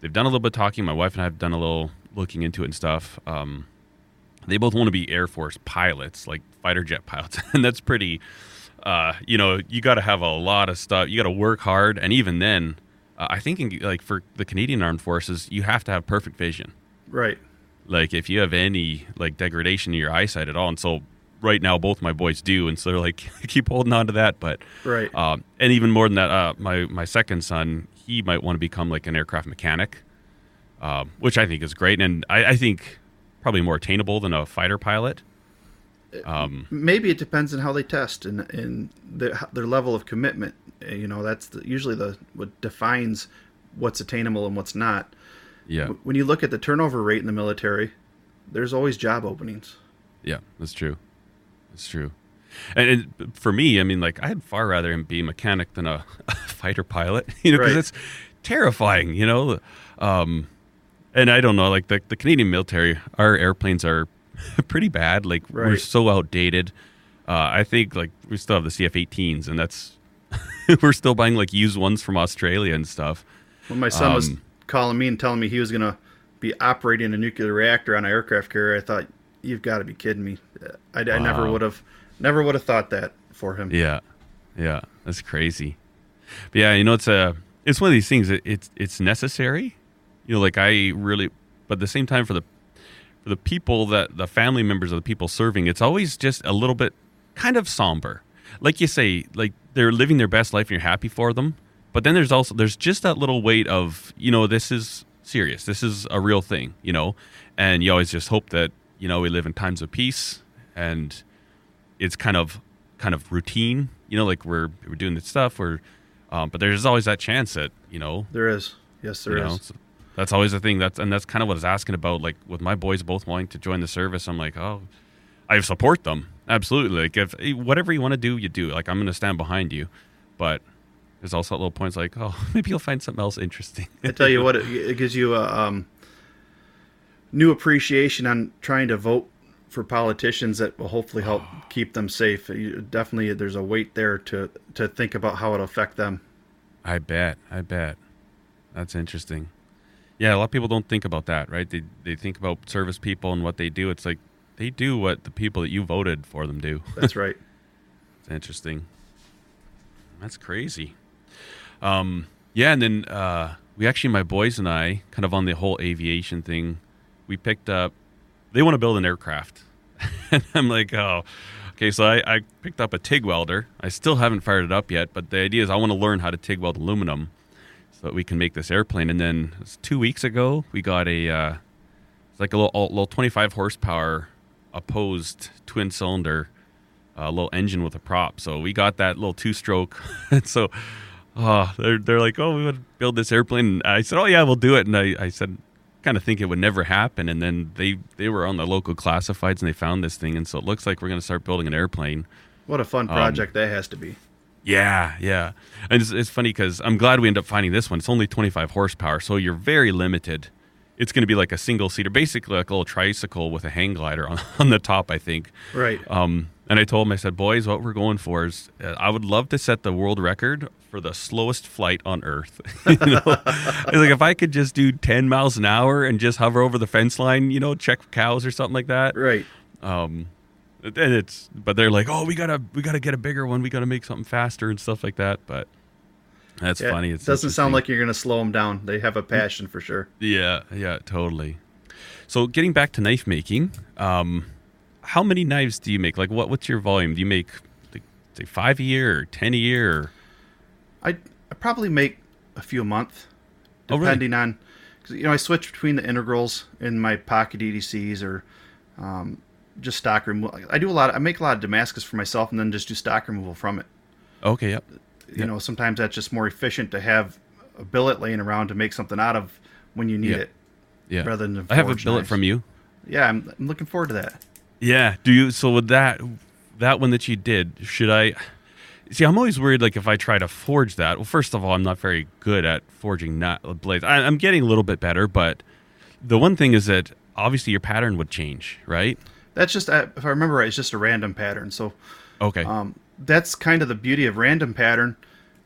they've done a little bit talking. My wife and I have done a little looking into it and stuff. Um, they both want to be Air Force pilots, like fighter jet pilots, and that's pretty. Uh, you know, you got to have a lot of stuff. You got to work hard, and even then, uh, I think in, like for the Canadian Armed Forces, you have to have perfect vision. Right. Like if you have any like degradation in your eyesight at all, and so right now both my boys do, and so they're like keep holding on to that. But Right. um, and even more than that, uh, my my second son, he might want to become like an aircraft mechanic, um, which I think is great, and I, I think probably more attainable than a fighter pilot. Um, maybe it depends on how they test and and their, their level of commitment. You know, that's the, usually the what defines what's attainable and what's not. yeah, When you look at the turnover rate in the military, there's always job openings. yeah, that's true. That's true. And, and for me, I mean, like I'd far rather him be a mechanic than a, fighter pilot, you know, because Right. it's terrifying, you know. Um, and I don't know, like the, the Canadian military, our airplanes are pretty bad. Like we're so outdated. Uh, I think like we still have the CF-18s, and that's we're still buying like used ones from Australia and stuff. When my son was Um, calling me and telling me he was going to be operating a nuclear reactor on an aircraft carrier, I thought, "You've got to be kidding me." Uh, I, I never would have, never would have thought that for him. Yeah, yeah, that's crazy. But yeah, you know, it's a it's one of these things. It, it's it's necessary. You know, like I really, but at the same time, for the for the people that the family members of the people serving, it's always just a little bit kind of somber. Like you say, like they're living their best life and you're happy for them. But then there's also there's just that little weight of you know this is serious. This is a real thing. You know, and you always just hope that you know we live in times of peace and it's kind of kind of routine. You know, like we're we're doing this stuff. We're um, but there's always that chance that you know There is, yes, there you is. know, so that's always the thing. That's and that's kind of what I was asking about. Like with my boys both wanting to join the service, I'm like, oh, I support them absolutely. Like if eh, whatever you want to do, you do. Like I'm going to stand behind you. But there's also little points like, oh, maybe you'll find something else interesting. I tell you what, it, it gives you a um, new appreciation on trying to vote for politicians that will hopefully help keep them safe. You, definitely, there's a weight there to to think about how it'll affect them. I bet. I bet. That's interesting. Yeah, a lot of people don't think about that, right? They they think about service people and what they do. It's like they do what the people that you voted for them do. That's right. It's interesting. That's crazy. Um, yeah, and then uh, we actually, my boys and I, kind of on the whole aviation thing, we picked up. They want to build an aircraft, and I'm like, oh, okay. So I, I picked up a TIG welder. I still haven't fired it up yet, but the idea is I want to learn how to TIG weld aluminum so that we can make this airplane. And then it was two weeks ago, we got a uh, it's like a little, a little 25 horsepower opposed twin cylinder a little engine with a prop. So we got that little two stroke. and so uh, they're, they're like, oh, we would build this airplane. And I said, oh, yeah, we'll do it. And I, I said, kind of think it would never happen. And then they, they were on the local classifieds and they found this thing. And so it looks like we're going to start building an airplane. What a fun project that has to be. Yeah, yeah. And it's, it's funny because I'm glad we end up finding this one. It's only 25 horsepower, so you're very limited. It's going to be like a single seater, basically like a little tricycle with a hang glider on, on the top, I think. Right. Um, and I told him, I said, boys, what we're going for is uh, I would love to set the world record for the slowest flight on Earth. you know, It's like if I could just do 10 miles an hour and just hover over the fence line, you know, check cows or something like that. Right. Um, and it's, but they're like, oh, we gotta, we gotta get a bigger one. We gotta make something faster and stuff like that. But that's Yeah, funny. It doesn't sound like you're going to slow them down. They have a passion for sure. Yeah, yeah, totally. So getting back to knife making, um, how many knives do you make? Like, what what's your volume? Do you make like, say five a year or ten a year? Or, I I probably make a few a month. Oh, really? depending on, cause, you know, I switch between the integrals in my pocket EDCs or um, just stock removal. I do a lot. I make a lot of Damascus for myself, and then just do stock removal from it. Okay, yep. You Yep. know, sometimes that's just more efficient to have a billet laying around to make something out of when you need Yeah. it, Yeah. rather than. I have a billet knives. from you. Yeah, I'm, I'm looking forward to that. Yeah. Do you? So with that, that one that you did, should I? See, I'm always worried. Like if I try to forge that, well, first of all, I'm not very good at forging nut blades. I, I'm getting a little bit better, but the one thing is that obviously your pattern would change, right? That's just, uh, if I remember right, it's just a random pattern. So Okay. um, that's kind of the beauty of random pattern,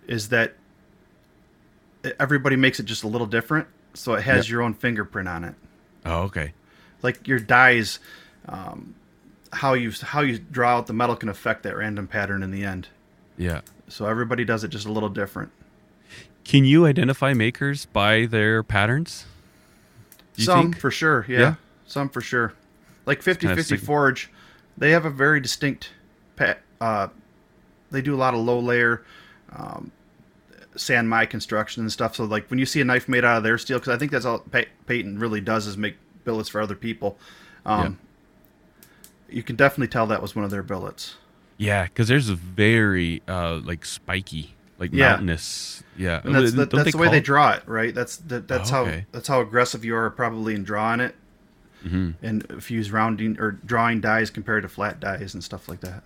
is that everybody makes it just a little different, so it has Yep. your own fingerprint on it. oh, okay. Like your dies, um, how you how you draw out the metal can affect that random pattern in the end. Yeah. So everybody does it just a little different. Can you identify makers by their patterns? You Some think? for sure, yeah. Yeah? Some for sure. Like 50 50 Forge, they have a very distinct pa- uh they do a lot of low layer um san mai construction and stuff. So like when you see a knife made out of their steel cuz I think that's all Peyton really does is make billets for other people. Um you can definitely tell that was one of their billets. Yeah, because there's a very uh, like spiky, like Yeah. mountainous. Yeah, And that's the, that's the way they it- draw it, right? That's that, that's Oh, how that's how aggressive you are probably in drawing it. Mm-hmm. And if you use rounding or drawing dies compared to flat dies and stuff like that.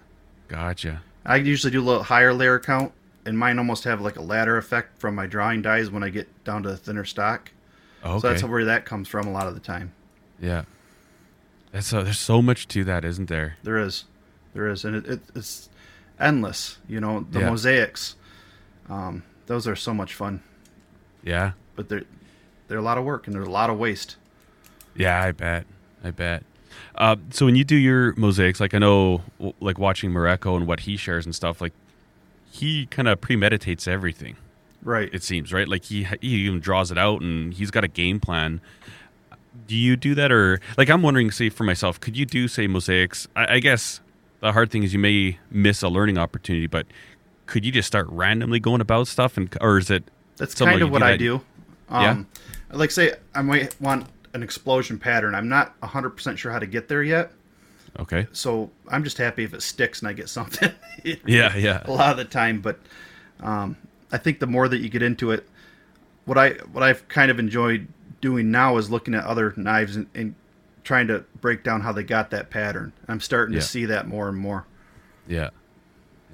Gotcha. I usually do a little higher layer count, and mine almost have like a ladder effect from my drawing dies when I get down to the thinner stock. Okay. So that's where that comes from a lot of the time. yeah. That's so, there's so much to that, isn't there? There is, there is, and it, it, it's endless. You know, the Yeah. mosaics, um, those are so much fun, Yeah. but they're they're a lot of work and there's a lot of waste. Yeah, I bet. I bet. Uh, so when you do your mosaics, like I know, like watching Morocco and what he shares and stuff, like he kind of premeditates everything. Right. It seems right. Like he he even draws it out and he's got a game plan. Do you do that or like I'm wondering? Say for myself, could you do say mosaics? I, I guess the hard thing is you may miss a learning opportunity, but could you just start randomly going about stuff and or is it? That's kind of what I do. Um, Like, say, I might want an explosion pattern. I'm not 100% sure how to get there yet. Okay. So I'm just happy if it sticks and I get something. Yeah, yeah. A lot of the time. But um, I think the more that you get into it, what, I, what I've kind of enjoyed doing now is looking at other knives and, and trying to break down how they got that pattern. I'm starting Yeah. to see that more and more. Yeah,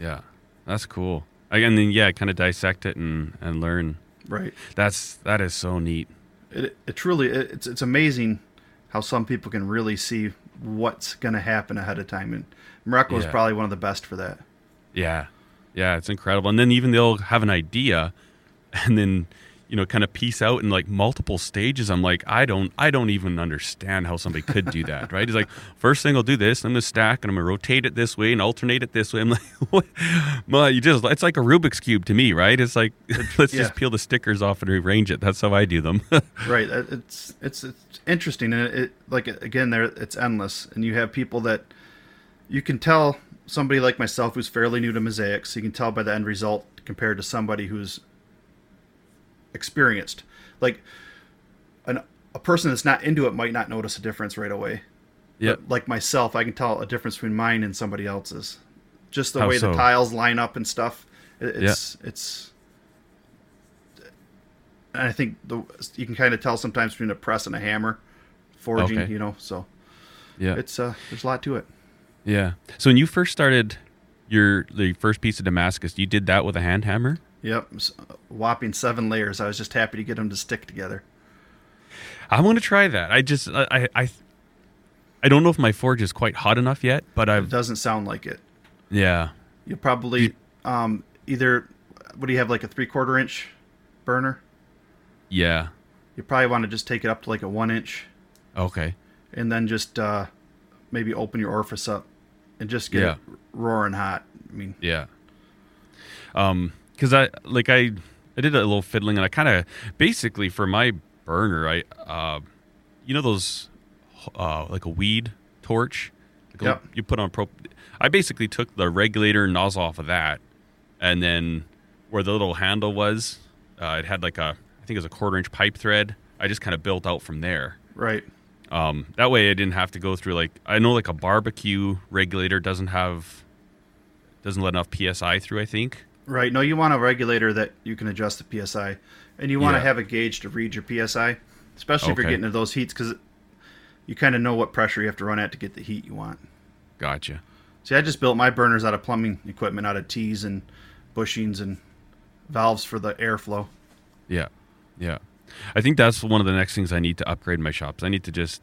yeah, that's cool. And then yeah, kind of dissect it and and learn. Right. That's that is so neat. It, it truly it, it's it's amazing how some people can really see what's going to happen ahead of time and Morocco is Yeah. probably one of the best for that Yeah, yeah, it's incredible. And then even they'll have an idea, and then you know, kind of piece out in like multiple stages. I'm like, I don't, I don't even understand how somebody could do that. Right? he's like first thing I'll do this. I'm gonna stack and I'm gonna rotate it this way and alternate it this way. I'm like, what? Well, you just, it's like a Rubik's cube to me, right? It's like let's Yeah. just peel the stickers off and rearrange it. That's how I do them. right it's it's it's interesting and it, it like again there it's endless and you have people that you can tell somebody like myself who's fairly new to mosaics you can tell by the end result compared to somebody who's experienced like an, a person that's not into it might not notice a difference right away. But like myself, I can tell a difference between mine and somebody else's. Just the How way so? the tiles line up and stuff. It- It's it's. And I think the you can kind of tell sometimes between a press and a hammer, forging. Okay. You know, so yeah. it's uh there's a lot to it. Yeah. So when you first started your the first piece of Damascus, you did that with a hand hammer? Yep, whopping seven layers. I was just happy to get them to stick together. I want to try that. I just I I I, I don't know if my forge is quite hot enough yet, but It I've doesn't sound like it. yeah. You probably um either what do you have like a three quarter inch burner? Yeah. You probably want to just take it up to like a one inch. Okay. and then just uh, maybe open your orifice up and just get Yeah. it roaring hot. I mean, Yeah. Um cuz I like I I did a little fiddling and I kind of basically for my burner I uh you know those uh like a weed torch like a- you put on pro I basically took the regulator nozzle off of that and then where the little handle was uh, it had like a I think it was a quarter inch pipe thread. I just kind of built out from there. Right. Um, that way, I didn't have to go through like I know like a barbecue regulator doesn't have doesn't let enough psi through. I think. Right. No, you want a regulator that you can adjust the psi, and you want Yeah. to have a gauge to read your psi, especially if you're getting to those heats because you kind of know what pressure you have to run at to get the heat you want. Gotcha. See, I just built my burners out of plumbing equipment, out of tees and bushings and valves for the airflow. Yeah, yeah. I think that's one of the next things I need to upgrade my shops. I need to just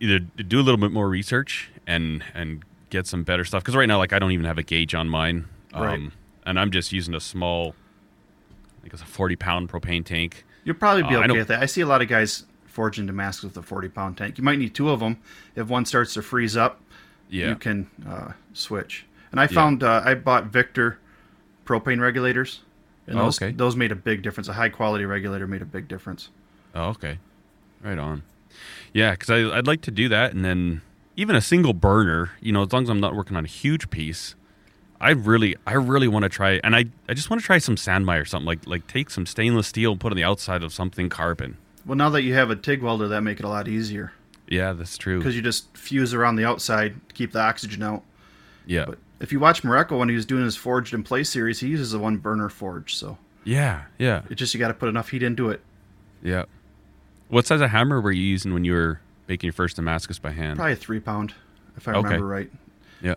either do a little bit more research and and get some better stuff because right now, like I don't even have a gauge on mine, um, Right. And I'm just using a small, I think it's a 40 pound propane tank. You'll probably be Uh, okay with that. I see a lot of guys forging Damascus with a 40 pound tank. You might need two of them. If one starts to freeze up, Yeah, you can uh, switch. And I found uh, I bought Victor propane regulators, and Oh, those okay. those made a big difference. A high quality regulator made a big difference. Oh, okay. Right on. Yeah, because I'd like to do that, and then even a single burner. You know, as long as I'm not working on a huge piece, I really, I really want to try, and I, I just want to try some san mai or something like, like take some stainless steel and put on the outside of something carbon. Well, now that you have a TIG welder, that make it a lot easier Yeah, that's true. because you just fuse around the outside to keep the oxygen out. Yeah, But if you watch Morocco when he was doing his forged in place series, he uses a one burner forge. So yeah, yeah, it's just you got to put enough heat into it. yeah. What size of hammer were you using when you were making your first Damascus by hand? Probably a three pound, if I Okay. remember right. Yeah,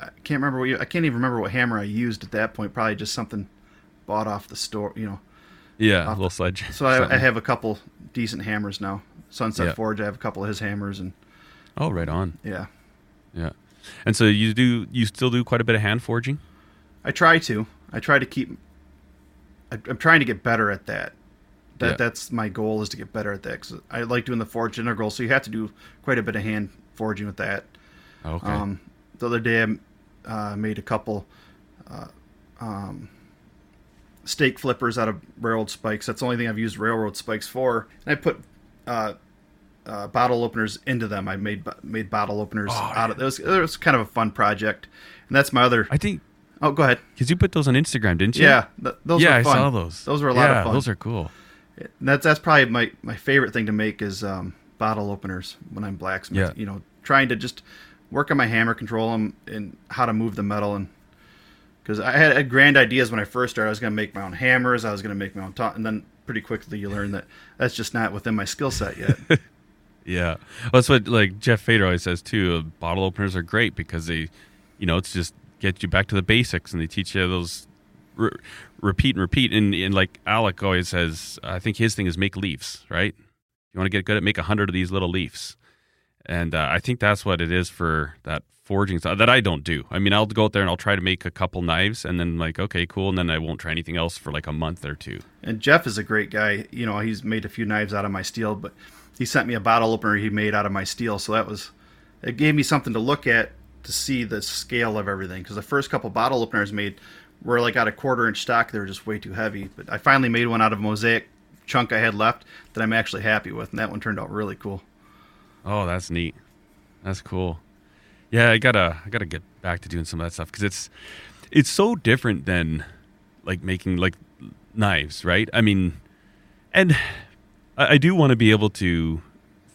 I can't remember what you, I can't even remember what hammer I used at that point. Probably just something bought off the store, you know. yeah, a little sledge. So I, I have a couple decent hammers now. Sunset Yeah. Forge, I have a couple of his hammers, and Oh, right on. yeah, Yeah, and so you do, you still do quite a bit of hand forging. I try to. I try to keep. I, I'm trying to get better at that. That Yeah. that's my goal is to get better at that. Cause I like doing the forge integral, so you have to do quite a bit of hand forging with that. Okay. Um, the other day, I uh, made a couple uh, um, stake flippers out of railroad spikes. That's the only thing I've used railroad spikes for. And I put uh, uh, bottle openers into them. I made made bottle openers Oh, out of it. It was kind of a fun project. And that's my other. I think Oh, go ahead. because you put those on Instagram, didn't you? Yeah, th- those yeah, fun. I saw those. Those were a lot Yeah, of fun. Those are cool. And that's that's probably my, my favorite thing to make is um, bottle openers when I'm blacksmith. Yeah. You know, trying to just work on my hammer control them and how to move the metal and because I had, had grand ideas when I first started. I was going to make my own hammers. I was going to make my own top, and then pretty quickly you learn that that's just not within my skill set yet. Yeah, well, that's what like Jeff Fader always says too. uh, Bottle openers are great because they, you know, it's just get you back to the basics and they teach you those re- repeat and repeat. And, and like Alec always says, I think his thing is make leaves. Right? You want to get good at make a hundred of these little leaves, and uh, I think that's what it is for that forging stuff that I don't do. I mean, I'll go out there and I'll try to make a couple knives, and then like okay, cool, and then I won't try anything else for like a month or two. And Jeff is a great guy. You know, he's made a few knives out of my steel, but he sent me a bottle opener he made out of my steel. So that was, it gave me something to look at to see the scale of everything. Because the first couple bottle openers made were like out of quarter inch stock. They were just way too heavy. But I finally made one out of mosaic chunk I had left that I'm actually happy with. And that one turned out really cool. Oh, that's neat. That's cool. Yeah, I gotta I gotta get back to doing some of that stuff because it's it's so different than like making like knives, right? I mean, and I, I do want to be able to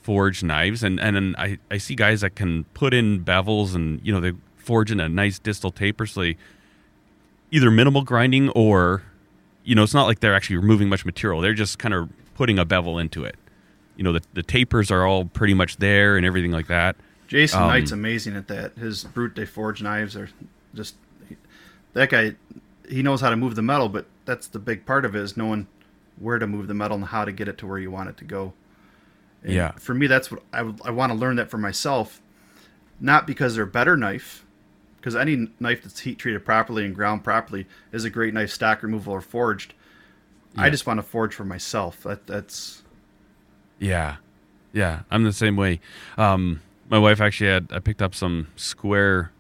forge knives, and and then I I see guys that can put in bevels and you know they forge in a nice distal taper, so they either minimal grinding or you know it's not like they're actually removing much material; they're just kind of putting a bevel into it. You know, the the tapers are all pretty much there and everything like that. Jason Um, Knight's amazing at that. His brute de forge knives are just that guy. He knows how to move the metal, but that's the big part of it is knowing where to move the metal and how to get it to where you want it to go. And Yeah. For me, that's what I I want to learn that for myself, not because they're a better knife, because any knife that's heat treated properly and ground properly is a great knife, stock removal or forged. I just want to forge for myself. That that's Yeah, yeah, I'm the same way. Um, my wife actually had I picked up some square,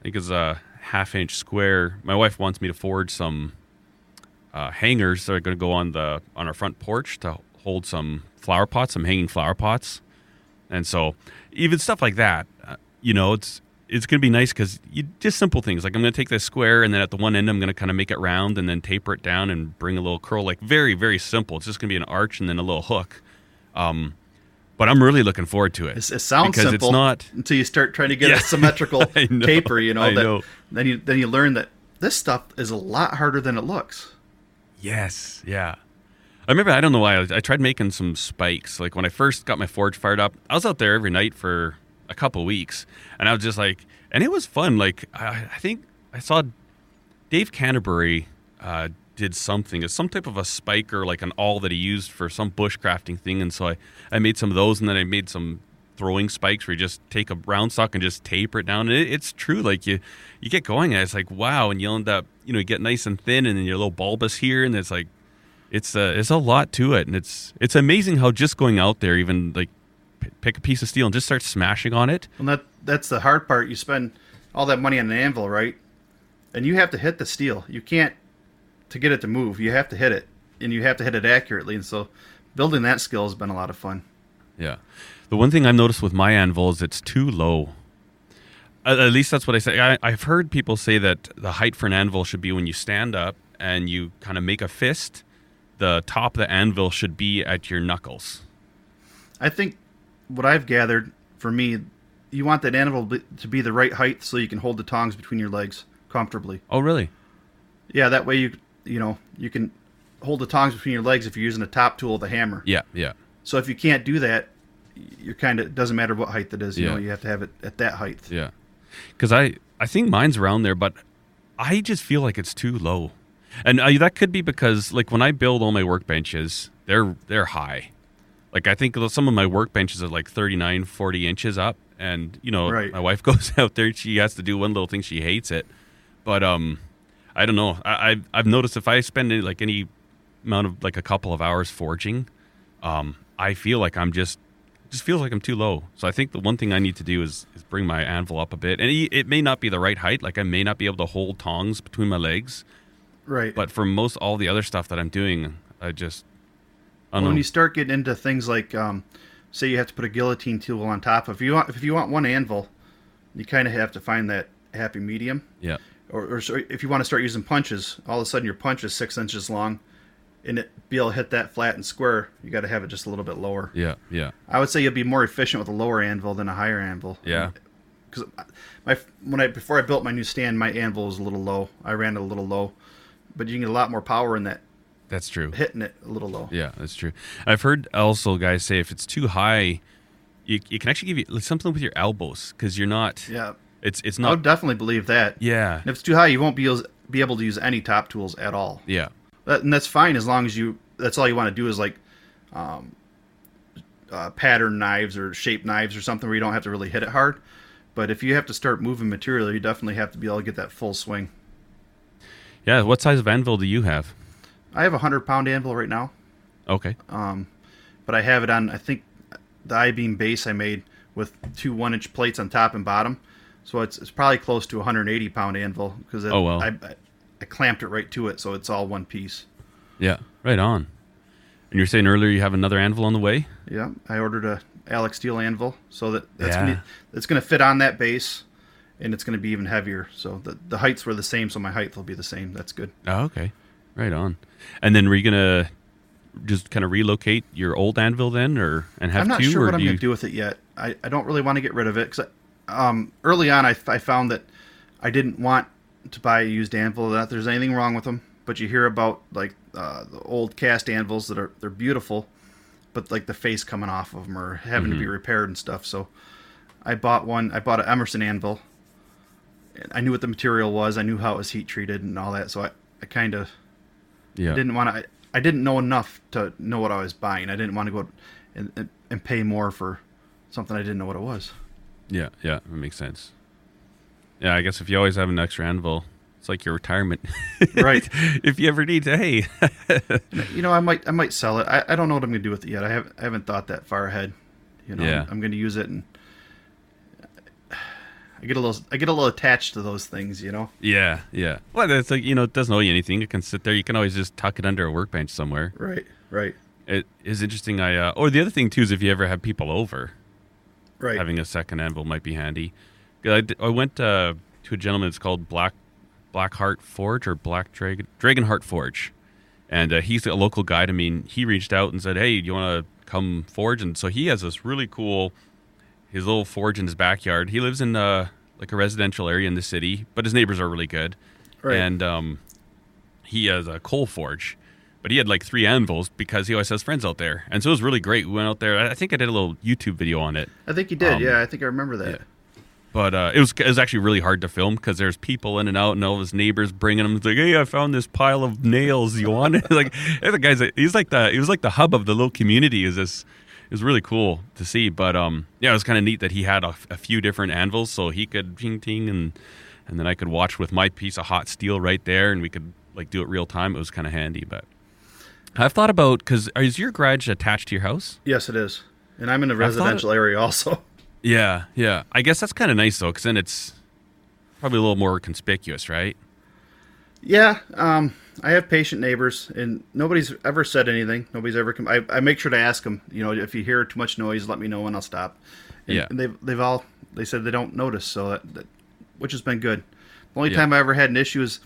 I think it's a half inch square. My wife wants me to forge some uh, hangers that are going to go on the on our front porch to hold some flower pots, some hanging flower pots, and so even stuff like that, uh, you know, it's it's going to be nice because you just simple things like I'm going to take this square and then at the one end I'm going to kind of make it round and then taper it down and bring a little curl. Like very very simple. It's just going to be an arch and then a little hook. Um, but I'm really looking forward to it. It, it sounds because simple it's not. until you start trying to get Yeah. a symmetrical know, taper. You know, I that, know. then you then you learn that this stuff is a lot harder than it looks. Yes, yeah. I remember I don't know why I, I tried making some spikes. Like when I first got my forge fired up, I was out there every night for a couple weeks, and I was just like, and it was fun. Like I, I think I saw Dave Canterbury uh, did something, it's some type of a spike or like an awl that he used for some bushcrafting thing, and so I I made some of those, and then I made some throwing spikes where you just take a round stock and just taper it down. And it, it's true, like you you get going, and it's like wow, and you end up you know you get nice and thin, and then you're a little bulbous here, and it's like it's a it's a lot to it, and it's it's amazing how just going out there, even like p- pick a piece of steel and just start smashing on it. And that that's the hard part. You spend all that money on an anvil, right? And you have to hit the steel. You can't to get it to move. You have to hit it, and you have to hit it accurately. And so, building that skill has been a lot of fun. Yeah. The one thing I've noticed with my anvil is it's too low. At, at least that's what I say. I, I've heard people say that the height for an anvil should be when you stand up and you kind of make a fist. The top of the anvil should be at your knuckles. I think what I've gathered for me, you want that anvil to be the right height so you can hold the tongs between your legs comfortably. Oh, really? Yeah, that way you you know you can hold the tongs between your legs if you're using a top tool with a hammer. Yeah, yeah, So if you can't do that, you're kind of it doesn't matter what height it is. You Yeah. know, you have to have it at that height. yeah. Because I I think mine's around there, but I just feel like it's too low, and uh, that could be because like when I build all my workbenches, they're they're high. Like I think some of my workbenches are like 39, 40 inches up, and you know Right. my wife goes out there, she has to do one little thing, she hates it, but um, I don't know. I I've, I've noticed if I spend any- like any amount of like a couple of hours forging, um, I feel like I'm just just feels like I'm too low. So I think the one thing I need to do is, is bring my anvil up a bit, and it, it may not be the right height. Like I may not be able to hold tongs between my legs, Right. but for most all the other stuff that I'm doing, I just I don't when know. you start getting into things like, um, say, you have to put a guillotine tool on top. If you want, if you want one anvil, you kind of have to find that happy medium. yeah, Or, or if you want to start using punches, all of a sudden your punch is six inches long, and it be able to hit that flat and square. You got to have it just a little bit lower. yeah, yeah, I would say you'll be more efficient with a lower anvil than a higher anvil. yeah, because my when I before I built my new stand, my anvil was a little low. I ran it a little low, but you can get a lot more power in that that's true. hitting it a little low. Yeah, that's true. I've heard also guys say if it's too high, you, you can actually give you like, something with your elbows because you're not. Yeah, It's it's I not. would definitely believe that. yeah, And if it's too high, you won't be able, be able to use any top tools at all. yeah, That, and that's fine as long as you. That's all you want to do is like, um, uh, pattern knives or shape knives or something where you don't have to really hit it hard. But if you have to start moving material, you definitely have to be able to get that full swing. yeah. What size of anvil do you have? I have a hundred pound anvil right now. Okay. um, but I have it on I think the I beam base I made with two one inch plates on top and bottom, so it's it's probably close to a 180 pound anvil because Oh, well. I, I I clamped it right to it, so it's all one piece. Yeah. Right on. And you're saying earlier you have another anvil on the way? Yeah, I ordered a Alec Steele anvil so that that's Yeah. gonna, it's going to fit on that base, and it's going to be even heavier. So the the heights were the same, so my height will be the same. That's good. Oh, okay. Right on. And then were you gonna just kind of relocate your old anvil then, or and have I'm not two, sure what I'm you? going to do with it yet. I, I don't really want to get rid of it because um, early on I, I found that I didn't want to buy a used anvil. That there's anything wrong with them, but you hear about like uh, the old cast anvils that are they're beautiful, but like the face coming off of them or having to be Mm-hmm. repaired and stuff. So I bought one. I bought an Emerson anvil. I knew what the material was. I knew how it was heat treated and all that. So I, I kind of Yeah. didn't want to. I didn't know enough to know what I was buying. I didn't want to go and, and, and pay more for something I didn't know what it was. Yeah. Yeah. That makes sense. Yeah. I guess if you always have an extra anvil, it's like your retirement. Right. if you ever need to, hey. you know, I might I might sell it. I, I don't know what I'm going to do with it yet. I haven't I haven't thought that far ahead. You know, Yeah. I'm going to use it and I get a little I get a little attached to those things. You know. yeah. Yeah. Well, it's like you know, it doesn't owe you anything. It can sit there. You can always just tuck it under a workbench somewhere. Right. Right. It is interesting. I uh, or the other thing too is if you ever have people over, Right. having a second anvil might be handy. I went uh, to a gentleman. It's called Black Blackheart Forge or Black Dragon Dragonheart Forge, and uh, he's a local guide. I mean, he reached out and said, "Hey, do you want to come forge?" And so he has this really cool his little forge in his backyard. He lives in uh, like a residential area in the city, but his neighbors are really good. Right. And um, he has a coal forge, but he had like three anvils because he always has friends out there, and so it was really great. We went out there. I think I did a little YouTube video on it. I think you did. Um, yeah, I think I remember that. yeah. But uh, it was it was actually really hard to film because there's people in and out, and all of his neighbors bringing him. It's like, hey, I found this pile of nails. You want it? like, the guy's he's like the he was like the hub of the little community. Is this? It was really cool to see. But um, yeah, it was kind of neat that he had a, a few different anvils, so he could ting ting, and and then I could watch with my piece of hot steel right there, and we could like do it real time. It was kind of handy. But I've thought about because is your garage attached to your house? Yes, it is. And I'm in a residential area also. Yeah, yeah. I guess that's kind of nice though, because then it's probably a little more conspicuous, right? Yeah, um, I have patient neighbors, and nobody's ever said anything. Nobody's ever come. I, I make sure to ask them. You know, if you hear too much noise, let me know and I'll stop. And, Yeah. and they've they've all they said they don't notice, so that, that which has been good. The only Yeah. time I ever had an issue is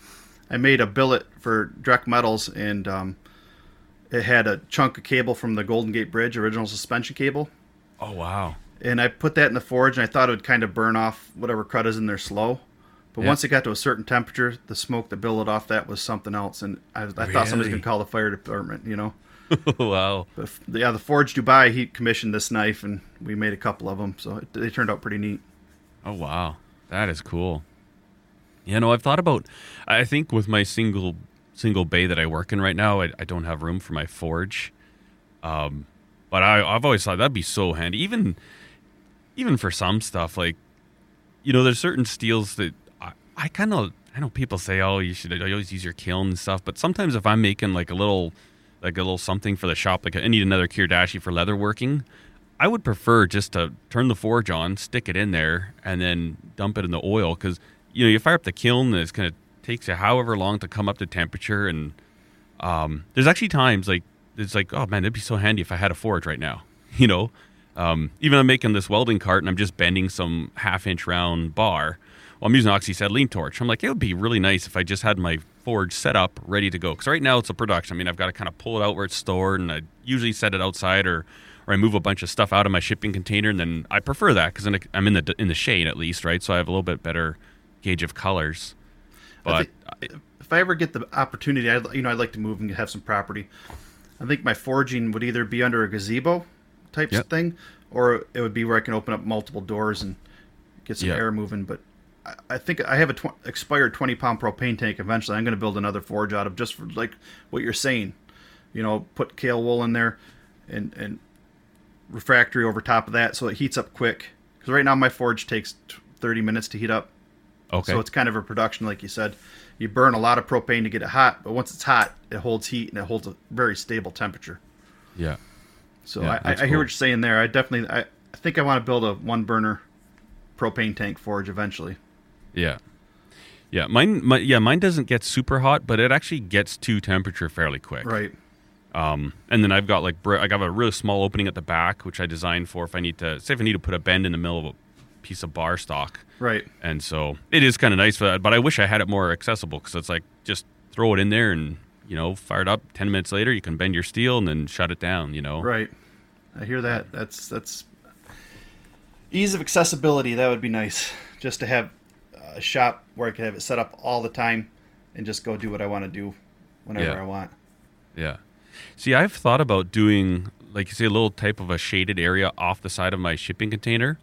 I made a billet for Drek Metals, and um, it had a chunk of cable from the Golden Gate Bridge, original suspension cable, Oh wow. and I put that in the forge, and I thought it would kind of burn off whatever crud is in there slow. But Yeah. once it got to a certain temperature, the smoke that billowed off that was something else, and I, I thought somebody's gonna call the fire department, you know. wow. But yeah, the Forge Dubai, he commissioned this knife, and we made a couple of them, so it, they turned out pretty neat. Oh wow. That is cool. You know, I've thought about. I think with my single single bay that I work in right now, I, I don't have room for my forge. Um, but I, I've always thought that'd be so handy, even even for some stuff. Like, you know, there's certain steels that I, I kind of. I know people say, "Oh, you should always use your kiln and stuff," but sometimes if I'm making like a little, like a little something for the shop, like I need another kiridashi for leather working, I would prefer just to turn the forge on, stick it in there, and then dump it in the oil because you know you fire up the kiln, and it's gonna takes however long to come up to temperature, and um, there's actually times like it's like oh man, it'd be so handy if I had a forge right now, you know. Um, even I'm making this welding cart and I'm just bending some half inch round bar. Well, I'm using oxyacetylene torch. I'm like, it would be really nice if I just had my forge set up, ready to go. Because right now it's a production. I mean, I've got to kind of pull it out where it's stored, and I usually set it outside, or or I move a bunch of stuff out of my shipping container, and then I prefer that because then I'm in the in the shade at least, right? So I have a little bit better gauge of colors. I But think if I ever get the opportunity, I you know I'd like to move and have some property. I think my forging would either be under a gazebo type Yep. thing, or it would be where I can open up multiple doors and get some Yeah. air moving. But I, I think I have a tw- expired twenty pound propane tank. Eventually, I'm going to build another forge out of just for like what you're saying. You know, put Kaowool in there, and and refractory over top of that, so it heats up quick. Because right now my forge takes t- thirty minutes to heat up. Okay, So it's kind of a production, like you said. You burn a lot of propane to get it hot, but once it's hot, it holds heat and it holds a very stable temperature. yeah, So Yeah, I, I, hear cool. what you're saying there. I definitely, I, I think I want to build a one burner propane tank forge eventually. yeah, yeah. Mine, my, yeah, mine doesn't get super hot, but it actually gets to temperature fairly quick. Right. Um, and then I've got like I got a really small opening at the back, which I designed for if I need to say if I need to put a bend in the middle of a piece of bar stock. Right. And so it is kind of nice for that, but I wish I had it more accessible because it's like just throw it in there and you know fire it up. Ten minutes later, you can bend your steel and then shut it down. You know. Right. I hear that. That's that's ease of accessibility. That would be nice. Just to have a shop where I could have it set up all the time and just go do what I want to do whenever Yeah. I want. Yeah. See, I've thought about doing, like you say, a little type of a shaded area off the side of my shipping container.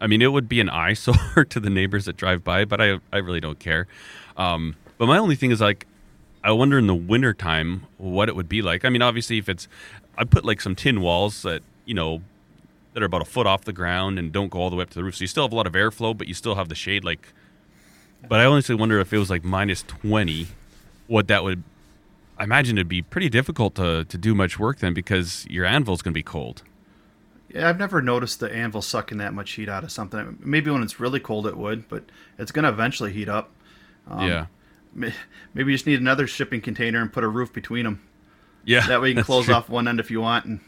I mean, it would be an eyesore to the neighbors that drive by, but I, I really don't care. Um, but my only thing is like, I wonder in the wintertime what it would be like. I mean, obviously, if it's, I put like some tin walls that, you know, that are about a foot off the ground and don't go all the way up to the roof. So you still have a lot of airflow, but you still have the shade. Like, but I honestly wonder if it was like minus 20, what that would I imagine it'd be pretty difficult to, to do much work then because your anvil's going to be cold. Yeah, I've never noticed the anvil sucking that much heat out of something. Maybe when it's really cold it would, but it's going to eventually heat up. Um, yeah. Maybe you just need another shipping container and put a roof between them. Yeah. That way you can close true. off one end if you want, and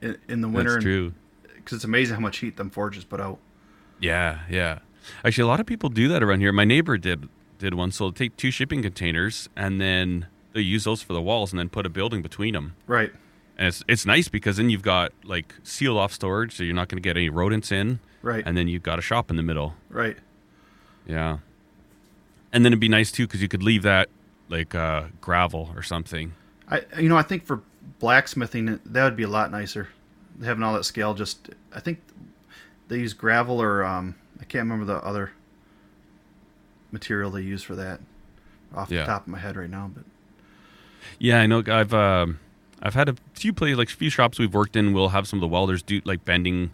in, in the winter. That's true. Because it's amazing how much heat them forges put out. Yeah, yeah. Actually, a lot of people do that around here. My neighbor did did one. So they'll take two shipping containers and then they use those for the walls and then put a building between them. Right. And it's it's nice because then you've got like sealed off storage, so you're not going to get any rodents in. Right. And then you've got a shop in the middle. right. Yeah. And then it'd be nice too because you could leave that like uh, gravel or something. I you know I think for blacksmithing that would be a lot nicer. Having all that scale just I think they use gravel or um I can't remember the other material they use for that off Yeah. the top of my head right now, but Yeah, I know. I've um, I've had a few places, like a few shops we've worked in. We'll have some of the welders do like bending,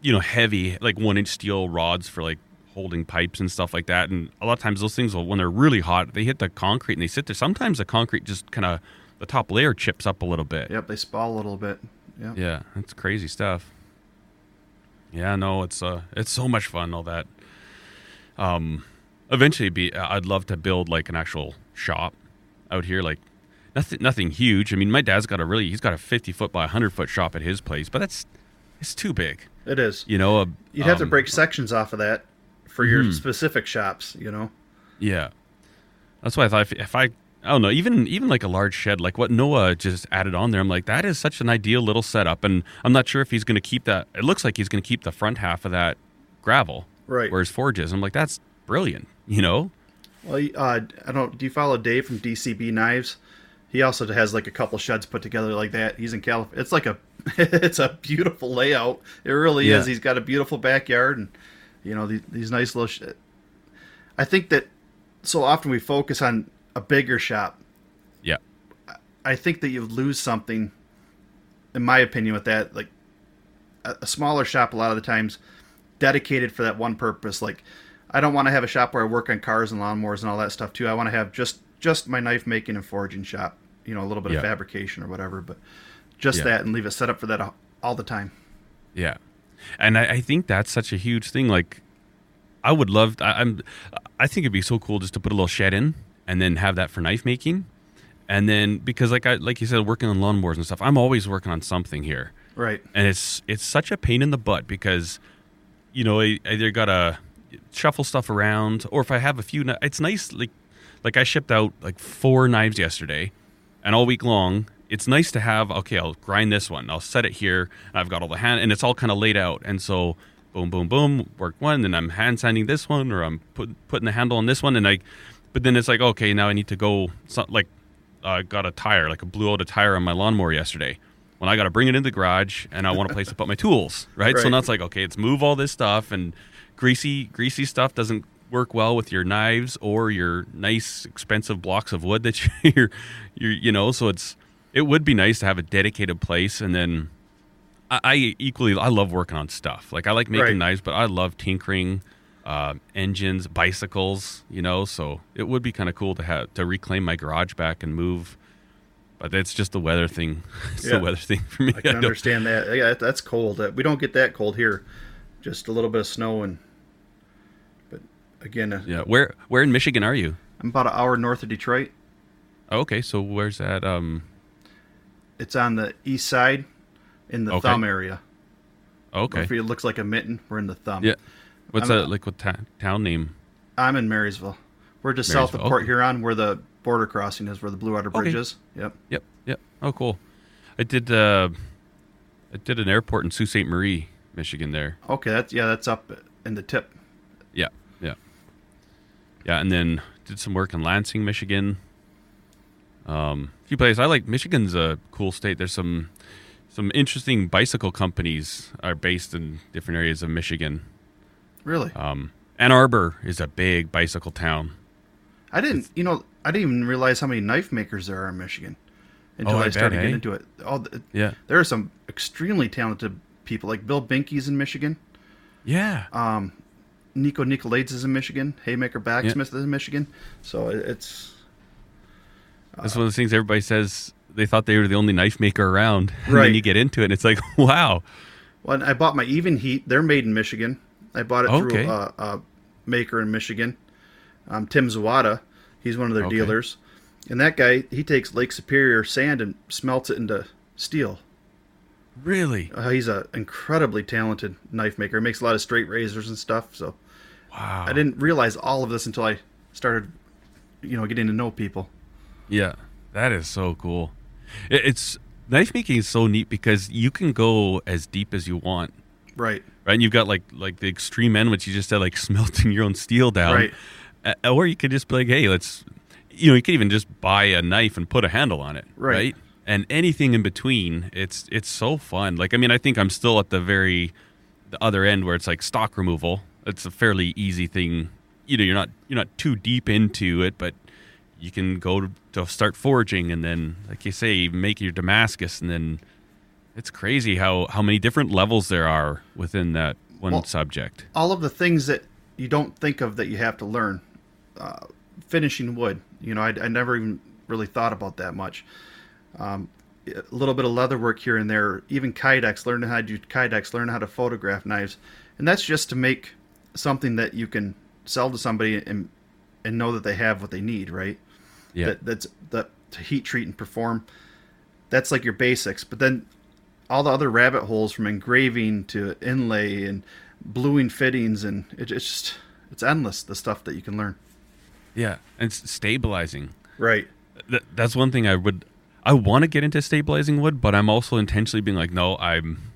you know, heavy like one inch steel rods for like holding pipes and stuff like that. And a lot of times those things will, when they're really hot, they hit the concrete and they sit there. Sometimes the concrete just kind of the top layer chips up a little bit. yep, they spall a little bit. Yeah. Yeah, that's crazy stuff. Yeah, no, it's uh, it's so much fun. All that. Um, eventually, be I'd love to build like an actual shop out here, like nothing, nothing huge. I mean, my dad's got a really, he's got a fifty foot by hundred foot shop at his place, but that's it's too big. It is. You know, a, You'd have to um, break sections off of that for your Mhm. specific shops, you know. Yeah, that's why I thought if, if I, I don't know, even even like a large shed, like what Noah just added on there, I'm like, that is such an ideal little setup, and I'm not sure if he's going to keep that. It looks like he's going to keep the front half of that gravel, Right. Where his forge is. I'm like, that's brilliant, you know? Well, uh, I don't. Do you follow Dave from DCB Knives? He also has like a couple sheds put together like that. He's in California. It's like a, it's a beautiful layout. It really Yeah. is. He's got a beautiful backyard and, you know, these, these nice little. Sh- I think that so often we focus on a bigger shop. Yeah, I think that you lose something, in my opinion, with that. Like a, a smaller shop, a lot of the times, dedicated for that one purpose. Like I don't want to have a shop where I work on cars and lawnmowers and all that stuff too. I want to have just just my knife making and forging shop. You know, a little bit Yeah. of fabrication or whatever, but just Yeah. that and leave it set up for that all the time. yeah, and I, I think that's such a huge thing. Like, I would love. I, I'm. I think it'd be so cool just to put a little shed in and then have that for knife making, and then because like I like you said, working on lawnmowers and stuff, I'm always working on something here. Right. and it's it's such a pain in the butt because you know I either gotta shuffle stuff around or if I have a few it's nice like like I shipped out like four knives yesterday and all week long it's nice to have okay I'll grind this one I'll set it here and I've got all the hand and it's all kind of laid out and so boom boom boom work one then I'm hand sanding this one or I'm put, putting the handle on this one and I but then it's like okay now I need to go so, like I got a tire like a blew out a tire on my lawnmower yesterday when I got to bring it in the garage and I want a place to put my tools, right? So Right. now it's like, okay, let's move all this stuff and greasy, greasy stuff doesn't work well with your knives or your nice, expensive blocks of wood that you're, you're, you know. So it's, it would be nice to have a dedicated place, and then I, I equally, I love working on stuff. Like I like making Right. knives, but I love tinkering, uh, engines, bicycles, you know. So it would be kind of cool to have to reclaim my garage back and move. But that's just the weather thing. It's Yeah. the weather thing for me. I can don't- understand that. Yeah, that's cold. Uh, We don't get that cold here. Just a little bit of snow and. Again, uh, Yeah. Where where in Michigan are you? I'm about an hour north of Detroit. Oh, okay, so where's that? Um. It's on the east side, in the Okay. thumb area. Okay. If it looks like a mitten, we're in the thumb. Yeah. What's I'm- that like? What ta- town name? I'm in Marysville. We're just south of Port okay. Huron, where the border crossing is, where the Blue Water Bridge Okay. is. Yep. Yep. Yep. Oh, cool. I did. Uh, I did an airport in Sault Ste. Marie, Michigan. There. Okay, that's yeah, that's up in the tip. Yeah. And then did some work in Lansing, Michigan. Um, a few places. I like Michigan's a cool state. There's some some interesting bicycle companies are based in different areas of Michigan. Really, Um, Ann Arbor is a big bicycle town. I didn't. You know, I didn't even realize how many knife makers there are in Michigan until Oh, I I, started bet, getting eh? into it. Oh, th- Yeah. there are some extremely talented people, like Bill Binky's in Michigan. Yeah. Um, Nico Nicolades is in Michigan. Haymaker Blacksmith is in Michigan. So it- it's That's one of the things everybody says. They thought they were the only knife maker around, and Right. then you get into it, and it's like, wow. Well, I bought my Evenheat. They're made in Michigan. I bought it Okay. through a, a maker in Michigan, um, Tim Zowada. He's one of their Okay. dealers, and that guy he takes Lake Superior sand and smelts it into steel. Really? Uh, he's an incredibly talented knife maker. He makes a lot of straight razors and stuff. So Wow. I didn't realize all of this until I started, you know, getting to know people. Yeah, that is so cool. It's knife making is so neat because you can go as deep as you want, Right. right? And you've got like like the extreme end, which you just said, like smelting your own steel down, Right. Or you could just be like, hey, let's, you know, you could even just buy a knife and put a handle on it, Right. right? And anything in between, it's it's so fun. Like, I mean, I think I'm still at the very the other end where it's like stock removal. It's a fairly easy thing. You know, you're not you're not too deep into it, but you can go to, to start foraging and then, like you say, make your Damascus, and then it's crazy how how many different levels there are within that one Well- subject. All of the things that you don't think of that you have to learn. Uh, finishing wood. You know, I, I never even really thought about that much. Um, a little bit of leather work here and there. Even kydex, learning how to do kydex, learning how to photograph knives, and that's just to make something that you can sell to somebody and and know that they have what they need, right? Yeah, that that's that to heat treat and perform that's like your basics but then all the other rabbit holes from engraving to inlay and bluing fittings and it, it's just it's endless the stuff that you can learn yeah, and stabilizing. right Th- that's one thing I would. I want to get into stabilizing wood, but I'm also intentionally being like, no, I'm.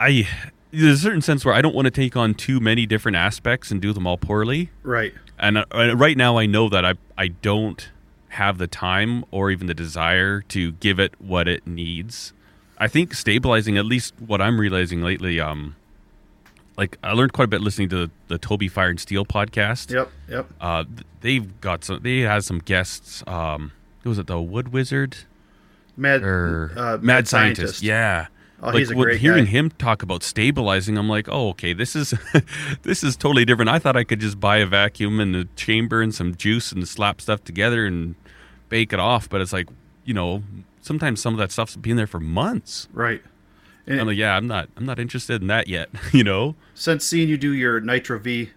I there's a certain sense where I don't want to take on too many different aspects and do them all poorly. right And uh, right now, I know that I I don't have the time or even the desire to give it what it needs. I think stabilizing, at least what I'm realizing lately, um, like I learned quite a bit listening to the, the Toby Fire and Steel podcast. yep yep Uh, they've got some. They had some guests. Um, who was it the Wood Wizard mad or uh, Mad, Scientist? Yeah. Oh, he's a great hearing guy. him talk about stabilizing, I'm like, oh, okay, this is this is totally different. I thought I could just buy a vacuum and a chamber and some juice and slap stuff together and bake it off. But it's like, you know, sometimes some of that stuff's been there for months. right and I'm like, yeah, I'm not, I'm not interested in that yet. you know? since seeing you do your nitro v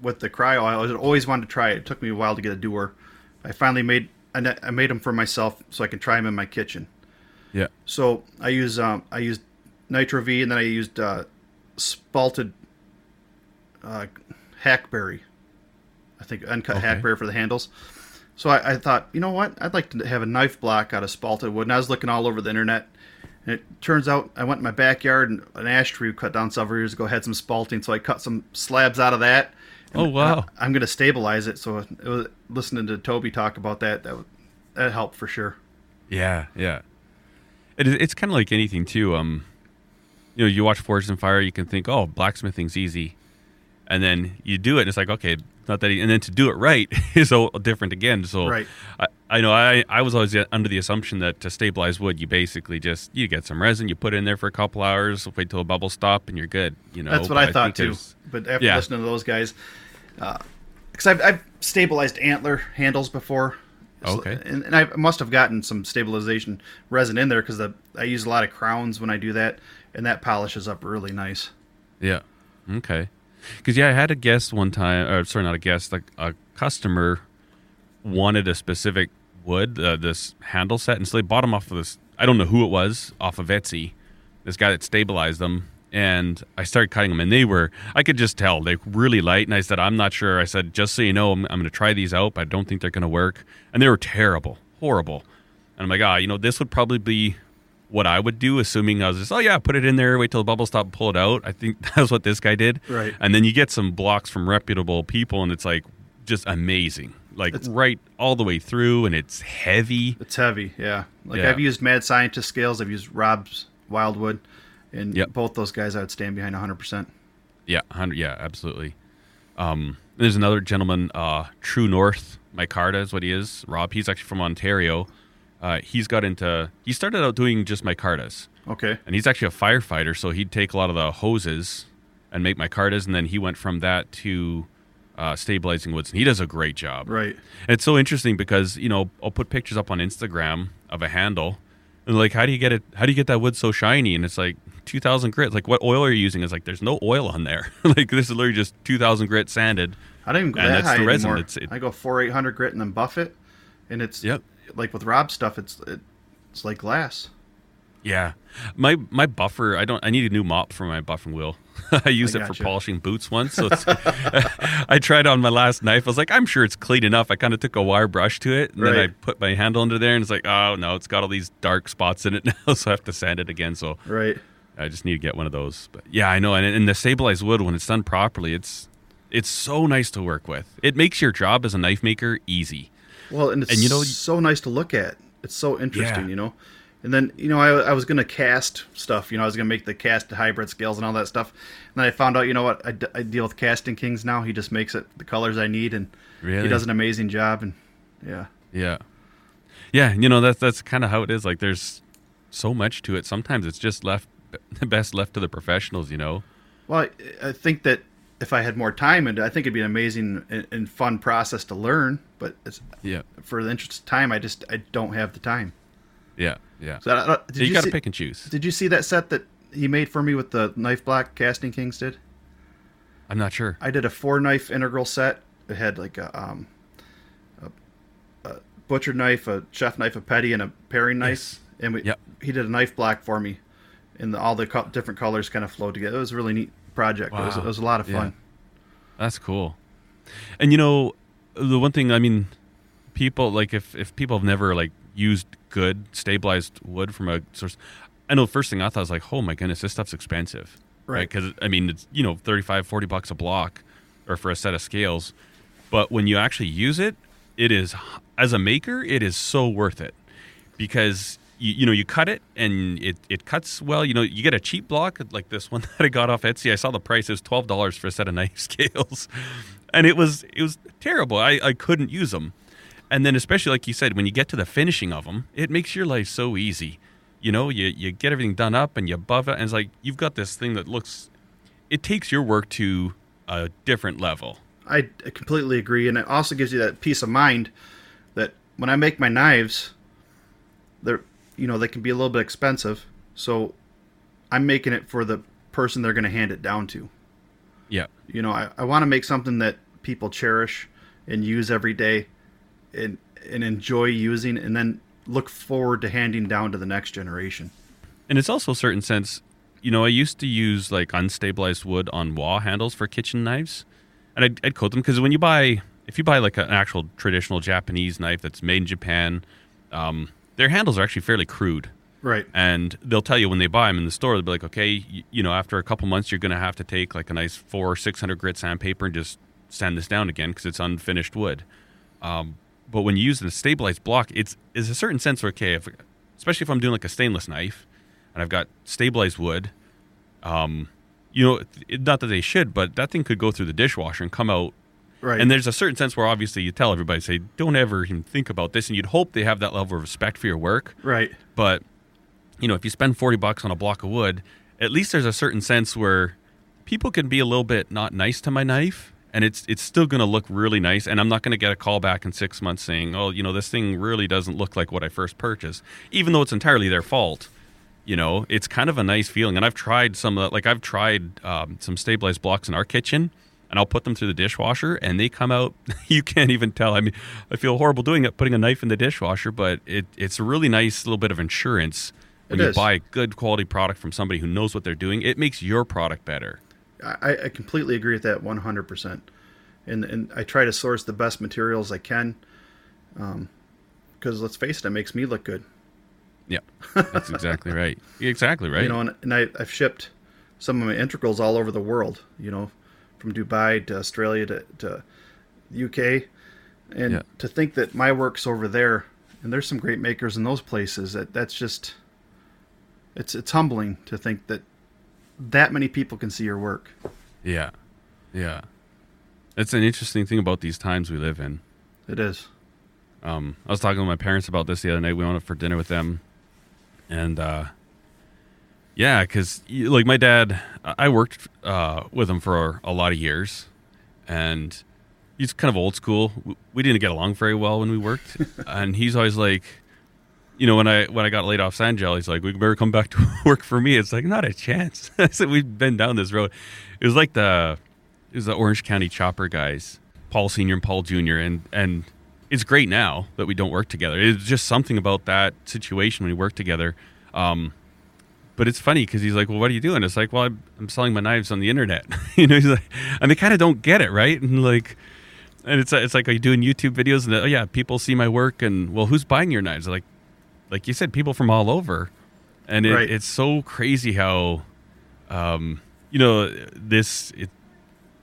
with the cryo i always wanted to try it it took me a while to get a doer i finally made I I made them for myself so i can try them in my kitchen Yeah. So I use um, I used Nitro V, and then I used uh, spalted uh, hackberry. I think uncut Okay. hackberry for the handles. So I, I thought, you know what? I'd like to have a knife block out of spalted wood. And I was looking all over the internet, and it turns out I went in my backyard and an ash tree we cut down several years ago had some spalting, so I cut some slabs out of that. Oh, wow. I, am going to stabilize it. So it was, listening to Toby talk about that, that that helped for sure. Yeah, yeah. It it's kind of like anything too. Um, you know, you watch Forged in Fire, you can think, oh, blacksmithing's easy, and then you do it, and it's like, okay, not that, e- and then to do it right is so different again. So, Right. I, I know I, I was always under the assumption that to stabilize wood, you basically just you get some resin, you put it in there for a couple hours, wait till the bubbles stop, and you're good. You know, That's what But I thought think too. But after Yeah. listening to those guys, because I've, I've stabilized antler handles before. Okay. And, and I must have gotten some stabilization resin in there because I use a lot of crowns when I do that, and that polishes up really nice. Yeah. Okay. Because yeah, I had a guest one time, or sorry, not a guest, like a customer wanted a specific wood, uh, this handle set, and so they bought them off of this. I don't know who it was, off of Etsy. This guy that stabilized them, and I started cutting them, and they were. I could just tell they were really light, and I said, I'm not sure. I said, just so you know, I'm, I'm going to try these out, but I don't think they're going to work, and they were terrible, horrible. And I'm like, ah, you know, this would probably be what I would do, assuming I was just, oh yeah, put it in there, wait till the bubble stop, pull it out. I think that's what this guy did. Right. And then you get some blocks from reputable people, and it's like just amazing, like It's- right all the way through, and it's heavy. It's heavy, yeah. Like Yeah. I've used Mad Scientist scales. I've used Rob's Wildwood, and Yep. both those guys I would stand behind 100. percent Yeah, hundred. Yeah, absolutely. Um, there's another gentleman, uh, True North, Micarta is what he is. Rob, he's actually from Ontario. Uh, he's got into. He started out doing just micartas. Okay, and he's actually a firefighter, so he'd take a lot of the hoses and make micartas, and then he went from that to uh, stabilizing woods, and he does a great job. right. And it's so interesting because you know I'll put pictures up on Instagram of a handle, and like, how do you get it? How do you get that wood so shiny? And it's like two thousand grit. Like, what oil are you using? It's like there's no oil on there. like this is literally just two thousand grit sanded. I don't even go And that that's high the resin. anymore. It's- it- I go four eight hundred grit and then buff it, and it's Yep. like with Rob's stuff. It's it, it's like glass. Yeah, my my buffer. I don't. I need a new mop for my buffing wheel. I used I it for gotcha. polishing boots once. So it's, I tried on my last knife. I was like, I'm sure it's clean enough. I kind of took a wire brush to it, and then I put my handle under there, and it's like, oh no, it's got all these dark spots in it now, so I have to sand it again. So Right. I just need to get one of those. But yeah, I know. And, and the stabilized wood, when it's done properly, it's it's so nice to work with. It makes your job as a knife maker easy. Well, and it's And you know- so nice to look at. It's so interesting, Yeah. you know. And then you know, I, I was gonna cast stuff. You know, I was gonna make the cast hybrid scales and all that stuff. And then I found out, you know what? I, d- I deal with Casting Kings now. He just makes it the colors I need, and Really? he does an amazing job. And yeah, Yeah. Yeah, you know that's that's kind of how it is. Like there's so much to it. Sometimes it's just left best left to the professionals, you know. well, I, I think that if I had more time, and I think it'd be an amazing and, and fun process to learn. But it's, Yeah. for the interest of time, I just I don't have the time. Yeah. Yeah. So I, I, did So you, got to pick and choose. Did you see that set that he made for me with the knife block Casting Kings did? I'm not sure. I did a four knife integral set. It had like a, um, a, a butcher knife, a chef knife, a petty, and a paring knife. Yes. And we, Yep. he did a knife block for me, and the, all the co- different colors kind of flowed together. It was a really neat project. It, was, it was a lot of Yeah. fun. That's cool. And you know, the one thing I mean, people like if if people have never like used good stabilized wood from a source, I know the first thing I thought was like, oh my goodness, this stuff's expensive, Right. Because I mean, it's you know 35, 40 bucks a block, or for a set of scales. But when you actually use it, it is as a maker, it is so worth it because you, you know you cut it and it, it cuts well. You know you get a cheap block like this one that I got off Etsy. I saw the price is twelve dollars for a set of knife scales, and it was it was terrible. I, I couldn't use them, and then especially like you said, when you get to the finishing of them, it makes your life so easy. You know, you you get everything done up and you buff it, and it's like you've got this thing that looks. It takes your work to a different level. I completely agree, and it also gives you that peace of mind that when I make my knives, they're you know they can be a little bit expensive, so I'm making it for the person they're going to hand it down to. Yeah, You know, I, I want to make something that people cherish and use every day, and and enjoy using, and then look forward to handing down to the next generation. And it's also a certain sense, you know, I used to use like unstabilized wood on wa handles for kitchen knives, and I'd, I'd coat them because when you buy, if you buy like an actual traditional Japanese knife that's made in Japan, um, their handles are actually fairly crude. Right. And they'll tell you when they buy them in the store, they'll be like, okay, you, you know, after a couple months, you're going to have to take like a nice four or 600 grit sandpaper and just sand this down again because it's unfinished wood. Um, but when you use the stabilized block, it's is a certain sense where, okay, if, especially if I'm doing like a stainless knife and I've got stabilized wood, um, you know, it, not that they should, but that thing could go through the dishwasher and come out Right. and there's a certain sense where obviously you tell everybody, say, don't ever even think about this. And you'd hope they have that level of respect for your work. right. But, you know, if you spend 40 bucks on a block of wood, at least there's a certain sense where people can be a little bit not nice to my knife. And it's it's still going to look really nice, and I'm not going to get a call back in six months saying, "Oh, you know, this thing really doesn't look like what I first purchased," even though it's entirely their fault. You know, it's kind of a nice feeling. And I've tried some of that. Like I've tried um, some stabilized blocks in our kitchen, and I'll put them through the dishwasher, and they come out. You can't even tell. I mean, I feel horrible doing it, putting a knife in the dishwasher, but it, it's a really nice little bit of insurance when It you is. buy a good quality product from somebody who knows what they're doing. It makes your product better. I, I completely agree with that 100%. And, and I try to source the best materials I can. Um, because let's face it, it makes me look good. Yeah, that's exactly right. Exactly right. You know, and, and I, I've shipped some of my integrals all over the world, you know, from Dubai to Australia to, to UK. And Yeah. to think that my work's over there, and there's some great makers in those places, that that's just, it's, it's humbling to think that that many people can see your work. yeah, yeah. It's an interesting thing about these times we live in. It is. Um, I was talking to my parents about this the other night. We went up for dinner with them, and uh, yeah, because like my dad, I worked uh, with him for a lot of years, and he's kind of old school. We didn't get along very well when we worked, and he's always like, you know, when I when I got laid off Sanjel, he's like, "We better come back to work for me." It's like not a chance. I said we've been down this road. It was like the it was the Orange County Chopper guys, Paul Senior and Paul Junior, and and it's great now that we don't work together. It's just something about that situation when we work together. Um, but it's funny because he's like, "Well, what are you doing?" It's like, "Well, I'm, I'm selling my knives on the internet." you know, he's like, and they kind of don't get it, right? And like, and it's it's like, are you doing YouTube videos? And oh yeah, people see my work, and well, who's buying your knives? Like, like you said, people from all over, and it, Right. it's so crazy how, um, you know, this it,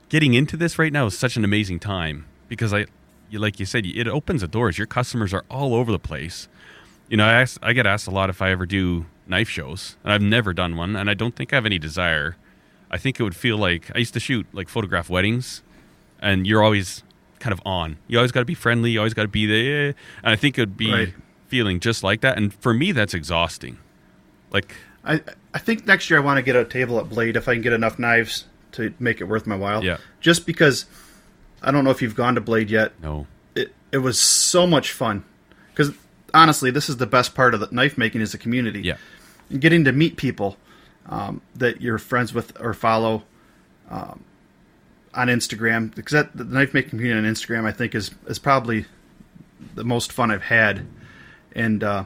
getting into this right now is such an amazing time because I, like you said, it opens the doors. Your customers are all over the place. You know, I ask, I get asked a lot if I ever do knife shows, and I've never done one, and I don't think I have any desire. I think it would feel like I used to shoot like photograph weddings, and you're always kind of on. You always got to be friendly. You always got to be there, and I think it would be Right. feeling just like that. And for me, that's exhausting. Like, I I think next year I want to get a table at Blade if I can get enough knives to make it worth my while. Yeah. Just because I don't know if you've gone to Blade yet. no, It it was so much fun because honestly, this is the best part of the knife making is the community. yeah, Getting to meet people um, that you're friends with or follow um, on Instagram because that the knife making community on Instagram I think is is probably the most fun I've had, and uh,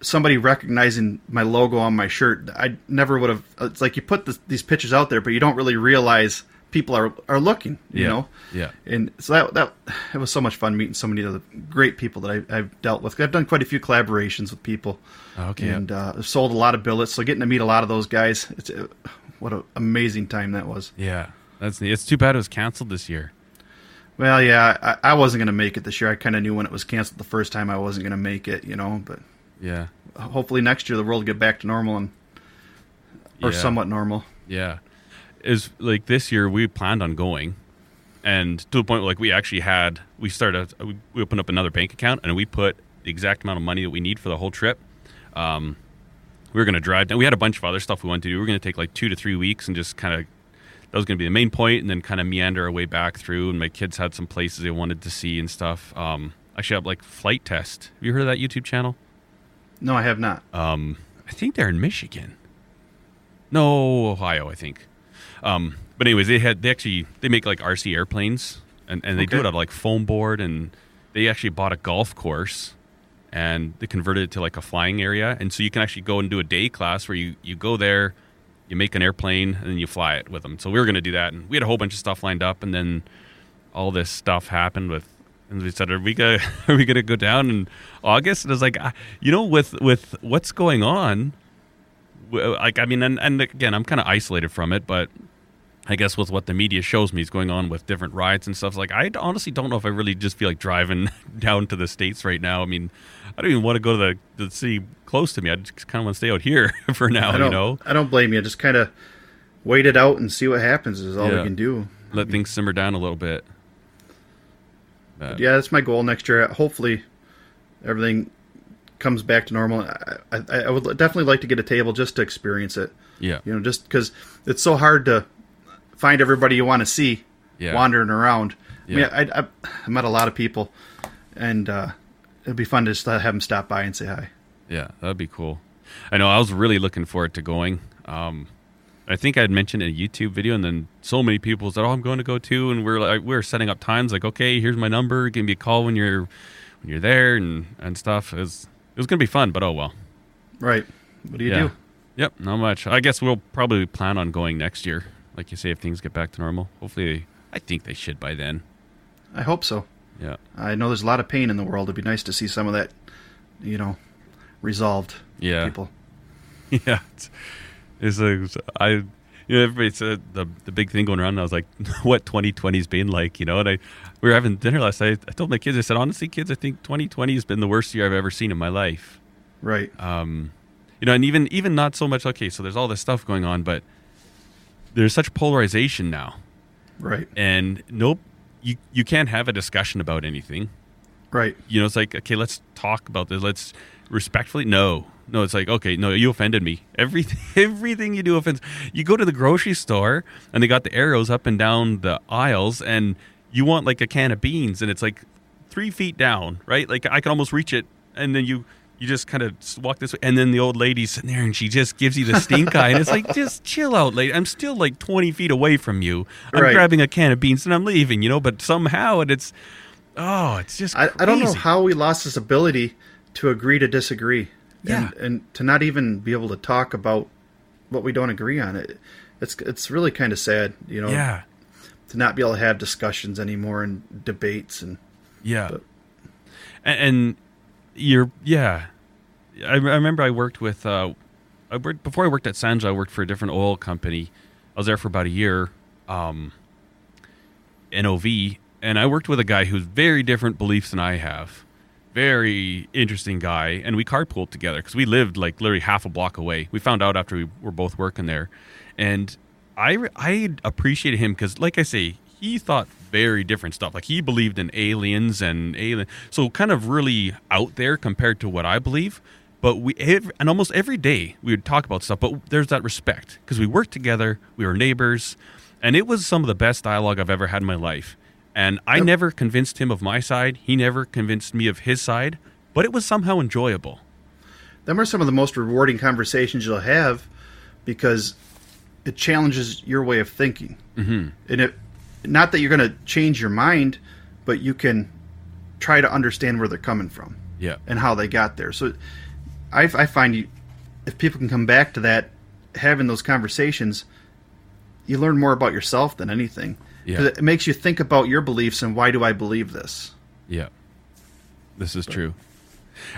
somebody recognizing my logo on my shirt, I never would have. It's like you put these pictures out there, but you don't really realize people are are looking. You Yeah. know, Yeah. And so that that it was so much fun meeting so many other great people that I, I've dealt with. I've done quite a few collaborations with people. Okay. And uh, sold a lot of billets, so getting to meet a lot of those guys, it's uh, what an amazing time that was. yeah. That's neat. it's too bad it was canceled this year. Well, yeah, I, I wasn't going to make it this year. I kind of knew when it was canceled the first time I wasn't going to make it, you know. But Yeah. hopefully next year the world will get back to normal and or Yeah. somewhat normal. Yeah. Is like this year we planned on going and to the point where like we actually had we started we opened up another bank account and we put the exact amount of money that we need for the whole trip. Um we were going to drive down. We had a bunch of other stuff we wanted to do. We were going to take like 2 to 3 weeks and just kind of that was going to be the main point and then kind of meander our way back through and my kids had some places they wanted to see and stuff. Um actually have like Flite Test. Have you heard of that YouTube channel? No, I have not. Um, I think they're in Michigan. No, Ohio, I think. Um, but anyways, they had they actually they make like RC airplanes, and, and they do it out of like foam board, and they actually bought a golf course, and they converted it to like a flying area, and so you can actually go and do a day class where you you go there, you make an airplane, and then you fly it with them. So we were going to do that, and we had a whole bunch of stuff lined up, and then all this stuff happened with and we said are we gonna are we gonna go down in august and i was like you know with with what's going on like i mean and, and again i'm kind of isolated from it but i guess with what the media shows me is going on with different riots and stuff like i honestly don't know if i really just feel like driving down to the states right now i mean i don't even want to go to the, the city close to me i just kind of want to stay out here for now you know I don't blame you. Just kind of wait it out and see what happens. Is all Yeah. we can do. let things simmer down a little bit But- Yeah, that's my goal next year. Hopefully, everything comes back to normal. I, I, I would definitely like to get a table just to experience it. yeah You know, just because it's so hard to find everybody you want to see Yeah. wandering around. Yeah. I mean, I, I, I met a lot of people, and uh, it'd be fun to just have them stop by and say hi. Yeah, that'd be cool. I know I was really looking forward to going. Um, I think I had mentioned in a YouTube video, and then so many people said, "Oh, I'm going to go too." And we're like, we're setting up times, like, "Okay, here's my number. Give me a call when you're when you're there and and stuff." It was gonna be fun, but oh well. Right. What do you yeah. do? Yep, not much. I guess we'll probably plan on going next year, like you say, if things get back to normal. Hopefully, I think they should by then. I hope so. Yeah, I know there's a lot of pain in the world. It'd be nice to see some of that, you know, resolved. Yeah. People. yeah. It's, it's like I, you know, everybody said the the big thing going around. And I was like, what 2020's been like, you know? And I, we were having dinner last night. I told my kids, I said, honestly, kids, I think 2020 has been the worst year I've ever seen in my life. Right. Um, you know, and even even not so much. Okay, so there's all this stuff going on, but there's such polarization now, Right. and nope, you you can't have a discussion about anything. Right. you know, it's like, okay, let's talk about this. Let's respectfully. No, no, it's like, okay, no, you offended me. Everything, everything you do offends. You go to the grocery store and they got the arrows up and down the aisles, and you want like a can of beans, and it's like three feet down, right? Like I can almost reach it, and then you. You just kind of walk this way, and then the old lady's sitting there, and she just gives you the stink eye, and it's like, just chill out, lady. I'm still like 20 feet away from you. I'm Right. grabbing a can of beans and I'm leaving, you know. But somehow, and it's, oh, it's just I, I don't know how we lost this ability to agree to disagree. Yeah. and, and to not even be able to talk about what we don't agree on it it's it's really kind of sad you know yeah, to not be able to have discussions anymore and debates and yeah. But- and, and you're yeah. I, I remember I worked with uh, I worked before I worked at Sanja. I worked for a different oil company. I was there for about a year. Um, NOV, and I worked with a guy who's very different beliefs than I have. Very interesting guy, and we carpooled together because we lived like literally half a block away. We found out after we were both working there, and I I appreciated him because, like I say, he thought very different stuff. Like he believed in aliens and alien, so kind of really out there compared to what I believe. But we and almost every day we would talk about stuff. But there's that respect because we worked together, we were neighbors, and it was some of the best dialogue I've ever had in my life. And I Yep. never convinced him of my side. He never convinced me of his side. But it was somehow enjoyable. them are some of the most rewarding conversations you'll have because it challenges your way of thinking mm-hmm. and it not that you're going to change your mind but you can try to understand where they're coming from Yeah. and how they got there so i, I find you if people can come back to that having those conversations you learn more about yourself than anything Yeah. it makes you think about your beliefs and why do i believe this Yeah, this is true.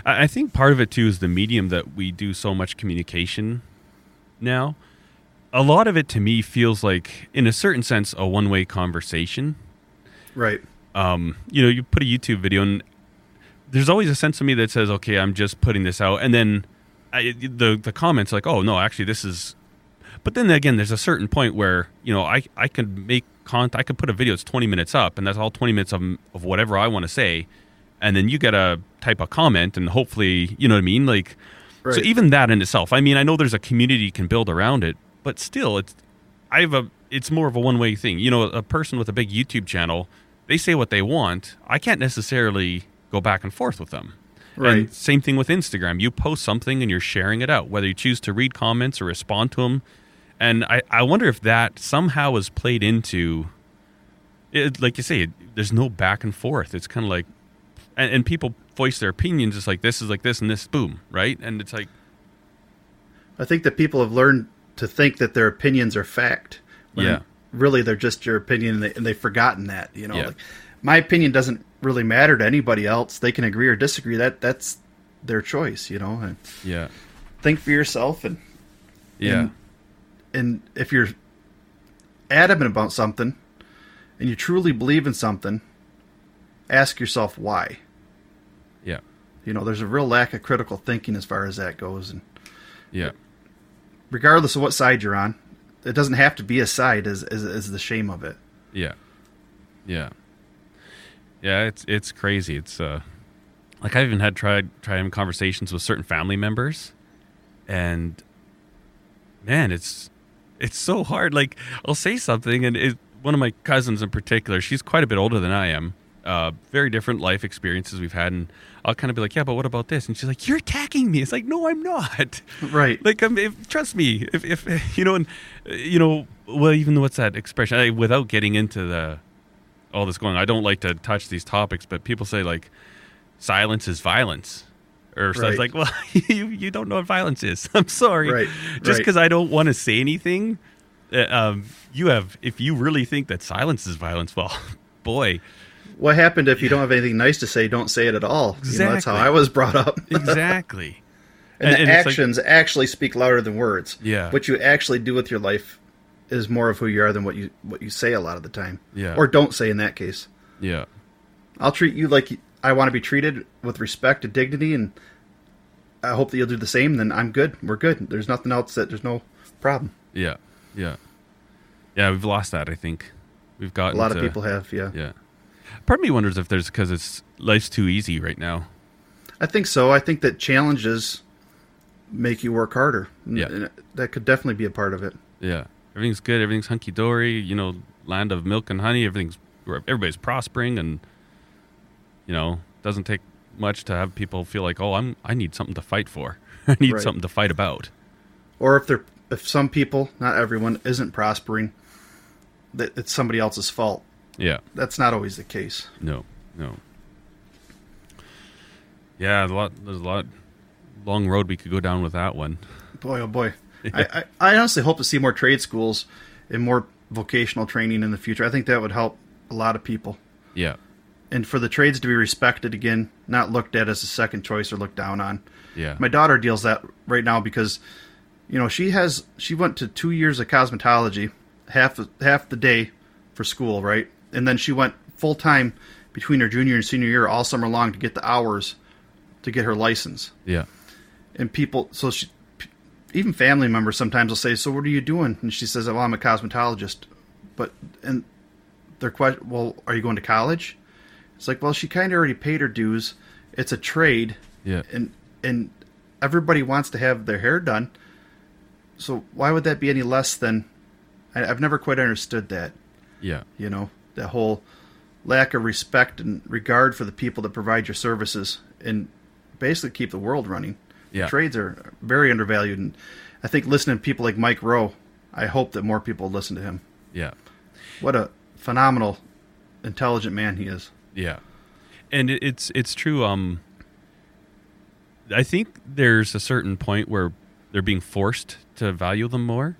I I think part of it too is the medium that we do so much communication now. A lot of it to me feels like, in a certain sense, a one way conversation. right Um, you know, you put a YouTube video, and there's always a sense of me that says, "Okay, I'm just putting this out," and then I, the the comments like, "Oh no, actually, this is." But then again, there's a certain point where you know I I could make content. I could put a video that's 20 minutes up, and that's all 20 minutes of of whatever I want to say, and then you get a type of comment, and hopefully, you know what I mean, like. So even that in itself, I mean, I know there's a community you can build around it, but still, it's I have a it's more of a one way thing. You know, a person with a big YouTube channel, they say what they want. I can't necessarily go back and forth with them. And Right. same thing with Instagram. You post something and you're sharing it out, whether you choose to read comments or respond to them. And I, I wonder if that somehow is played into, it, like you say, it, there's no back and forth. It's kind of like, and, and people voice their opinions. It's like this is like this and this, boom, right? And it's like, I think that people have learned to think that their opinions are fact. Yeah. Really, they're just your opinion, and, they, and they've forgotten that. You know, Yeah. like, my opinion doesn't really matter to anybody else. They can agree or disagree. That that's their choice. You know, and yeah, think for yourself. And yeah, And- and if you're adamant about something, and you truly believe in something, ask yourself why. yeah, You know, there's a real lack of critical thinking as far as that goes, and yeah, regardless of what side you're on, it doesn't have to be a side. Is is, is the shame of it? yeah, yeah, yeah. It's it's crazy. It's uh, like I've even had tried try having conversations with certain family members, and man, it's it's so hard. Like I'll say something, and it, one of my cousins in particular, she's quite a bit older than I am. Uh, very different life experiences we've had, and I'll kind of be like, "Yeah, but what about this?" And she's like, "You're attacking me." It's like, "No, I'm not." Right. Like, um, if, trust me. If, if you know, and you know, well, even what's that expression? I, without getting into the all this going, I don't like to touch these topics, but people say like, silence is violence, or stuff Right. like, well, you you don't know what violence is. I'm sorry. Right, Just right. because I don't want to say anything, uh, um, you have. If you really think that silence is violence, well, boy, What happened if you don't have anything nice to say? Don't say it at all. You know, that's how I was brought up. exactly. and, the and it's like- actions actually speak louder than words. Yeah. What you actually do with your life is more of who you are than what you what you say a lot of the time. Yeah. Or don't say in that case. Yeah. I'll treat you like I want to be treated with respect and dignity, and I hope that you'll do the same. Then I'm good. We're good. There's nothing else that there's no problem. Yeah. Yeah. Yeah. We've lost that. I think we've got A lot of people have. Yeah. Yeah. Part of me wonders if there's because it's life's too easy right now. I think so. I think that challenges make you work harder. Yeah. and that could definitely be a part of it. Yeah. Everything's good. Everything's hunky dory. You know, land of milk and honey. Everything's everybody's prospering, and you know, doesn't take much to have people feel like, oh, I'm I need something to fight for. I need Right. something to fight about. Or if they're if some people, not everyone, isn't prospering, that it's somebody else's fault. Yeah. That's not always the case. No. No. Yeah. A lot. There's a lot. Long road we could go down with that one. Boy, oh boy. I, I, I honestly hope to see more trade schools and more vocational training in the future. I think that would help a lot of people. Yeah. And for the trades to be respected again, not looked at as a second choice or looked down on. Yeah. My daughter deals that right now because, you know, she has she went to two years of cosmetology, half half the day for school, right, and then she went full time between her junior and senior year all summer long to get the hours to get her license. yeah. And people, so she, even family members sometimes will say, "So what are you doing?" And she says, "Well, I'm a cosmetologist." But and their question, "Well, are you going to college?" It's like, well, she kind of already paid her dues. It's a trade Yeah. and and everybody wants to have their hair done. So why would that be any less than? I, I've never quite understood that. Yeah. You know, that whole lack of respect and regard for the people that provide your services and basically keep the world running. Yeah. Trades are very undervalued, and I think listening to people like Mike Rowe, I hope that more people listen to him. Yeah. What a phenomenal, intelligent man he is. Yeah, and it, it's it's true. Um, I think there's a certain point where they're being forced to value them more.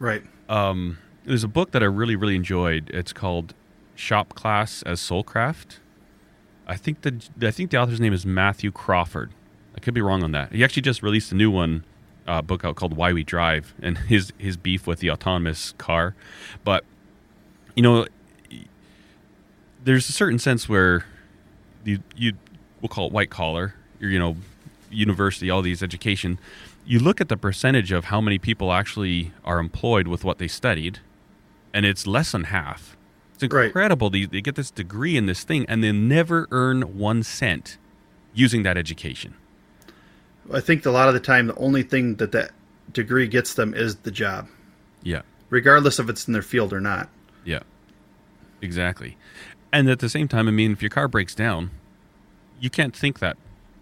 Right. Um, there's a book that I really really enjoyed. It's called Shop Class as Soulcraft. I think the I think the author's name is Matthew Crawford. I could be wrong on that. He actually just released a new one uh, book out called Why We Drive and his his beef with the autonomous car. But you know, there's a certain sense where you you we'll call it white collar, you know, university, all these education. You look at the percentage of how many people actually are employed with what they studied, and it's less than half. It's Right. incredible. They, they get this degree in this thing, and they never earn one cent using that education. I think a lot of the time, the only thing that that degree gets them is the job, Yeah. regardless if it's in their field or not. Yeah, exactly. And at the same time, I mean, if your car breaks down, you can't think that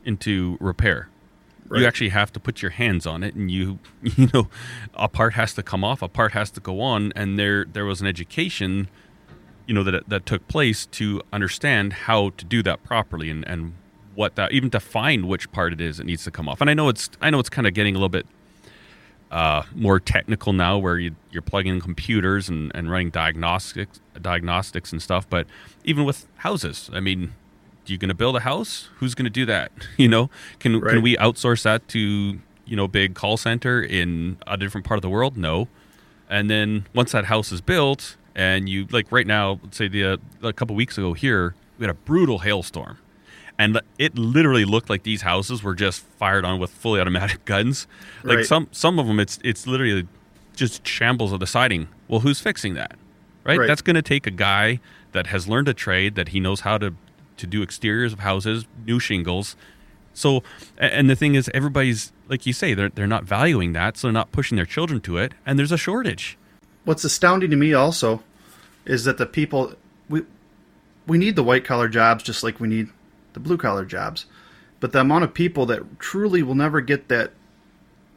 into repair. Right. You actually have to put your hands on it, and you, you know, a part has to come off, a part has to go on, and there, there was an education, you know, that that took place to understand how to do that properly, and and what that even to find which part it is that needs to come off. And I know it's, I know it's kind of getting a little bit uh, more technical now, where you, you're plugging in computers and, and running diagnostics, diagnostics and stuff. But even with houses, I mean, you're going to build a house? Who's going to do that? You know, can Right. can we outsource that to you know big call center in a different part of the world? No. And then once that house is built, and you like right now, let's say the uh, a couple weeks ago here, we had a brutal hailstorm and it literally looked like these houses were just fired on with fully automatic guns. Like Right. some some of them, it's it's literally just shambles of the siding. Well, who's fixing that? Right. Right. That's going to take a guy that has learned a trade that he knows how to to do exteriors of houses, new shingles. So, and the thing is, everybody's like you say, they're they're not valuing that, so they're not pushing their children to it, and there's a shortage. What's astounding to me also is that the people we we need the white collar jobs just like we need the blue collar jobs, but the amount of people that truly will never get that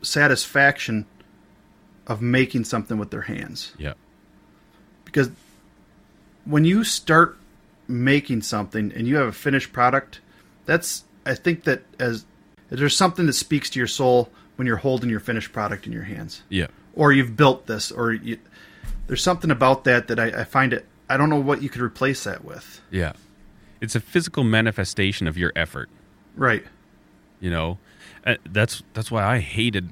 satisfaction of making something with their hands Yeah. because when you start making something and you have a finished product that's i think that as there's something that speaks to your soul when you're holding your finished product in your hands Yeah. or you've built this or you, there's something about that that I, I find it i don't know what you could replace that with Yeah. It's a physical manifestation of your effort. right. You know? Uh, that's that's why i hated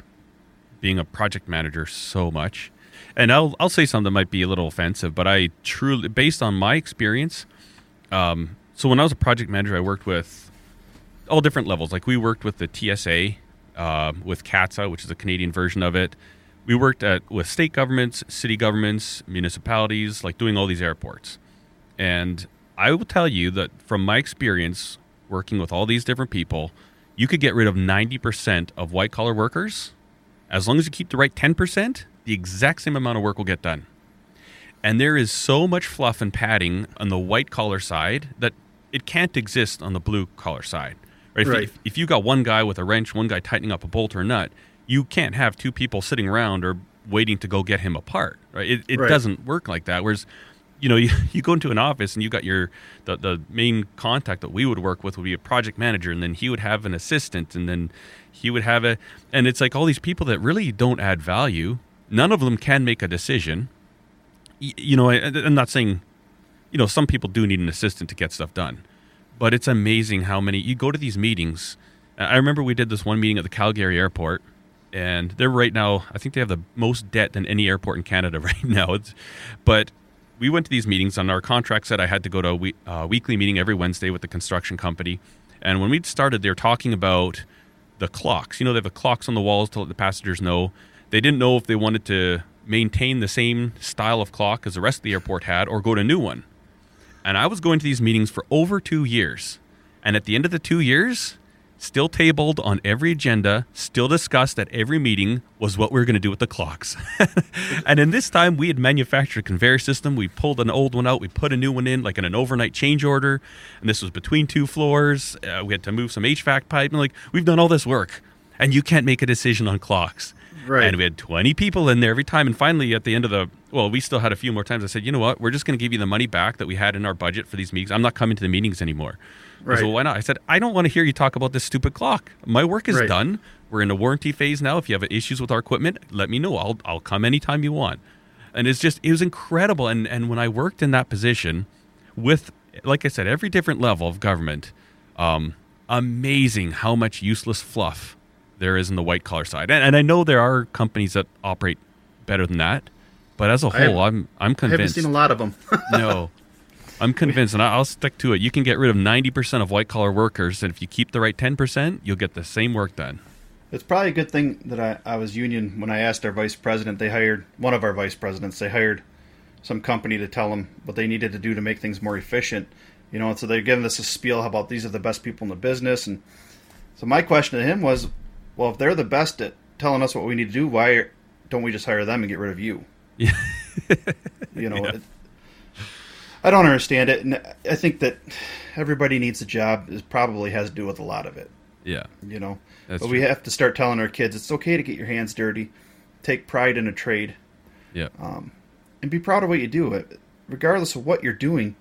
being a project manager so much. And i'll i'll say something that might be a little offensive but i truly based on my experience um, so when i was a project manager i worked with all different levels. Like we worked with the tsa uh, with catsa which is a canadian version of it. We worked at with state governments city governments municipalities like doing all these airports. And I will tell you that from my experience working with all these different people, you could get rid of 90% of white collar workers. As long as you keep the right 10%, the exact same amount of work will get done. And there is so much fluff and padding on the white collar side that it can't exist on the blue collar side. Right? If, Right. If, if you got one guy with a wrench, one guy tightening up a bolt or a nut, you can't have two people sitting around or waiting to go get him apart. Right? It, it Right. doesn't work like that. Whereas you know, you, you go into an office and you got your the, the main contact that we would work with would be a project manager, and then he would have an assistant, and then he would have a, and it's like all these people that really don't add value. None of them can make a decision. Y- You know, I, I'm not saying, you know, some people do need an assistant to get stuff done, but it's amazing how many you go to these meetings. I remember we did this one meeting at the Calgary airport, and they're right now. I think they have the most debt than any airport in Canada right now. It's, but we went to these meetings. On our contract said I had to go to a we, uh, weekly meeting every Wednesday with the construction company. And when we started, they were talking about the clocks. You know, they have the clocks on the walls to let the passengers know. They didn't know if they wanted to maintain the same style of clock as the rest of the airport had or go to a new one. And I was going to these meetings for over two years. And at the end of the two years, still tabled on every agenda, still discussed at every meeting was what we were going to do with the clocks. and in this time, we had manufactured a conveyor system. We pulled an old one out, we put a new one in, like in an overnight change order. And this was between two floors. Uh, we had to move some HVAC pipe. And like, we've done all this work, and you can't make a decision on clocks. Right. And we had 20 people in there every time. And finally, at the end of the, well, we still had a few more times. I said, you know what? We're just going to give you the money back that we had in our budget for these meetings. I'm not coming to the meetings anymore. I Right. said, well, why not? I said, I don't want to hear you talk about this stupid clock. My work is Right. done. We're in a warranty phase now. If you have issues with our equipment, let me know. I'll, I'll come anytime you want. And it's just, it was incredible. And, and when I worked in that position with, like I said, every different level of government, um, amazing how much useless fluff there is in the white collar side. And, and I know there are companies that operate better than that, but as a whole, I'm I'm convinced. I haven't seen a lot of them. no, I'm convinced, and I- I'll stick to it. You can get rid of ninety percent of white collar workers, and if you keep the right ten percent, you'll get the same work done. It's probably a good thing that I, I was union when I asked our vice president. They hired one of our vice presidents. They hired some company to tell them what they needed to do to make things more efficient. You know, and so they're giving us a spiel about these are the best people in the business. And so my question to him was, well, if they're the best at telling us what we need to do, why don't we just hire them and get rid of you? Yeah. You know, Yeah. it, I don't understand it, and I think that everybody needs a job. Is probably has to do with a lot of it Yeah, you know. That's but true. we have to start telling our kids it's okay to get your hands dirty, take pride in a trade, yeah, um, and be proud of what you do. Regardless of what you're doing,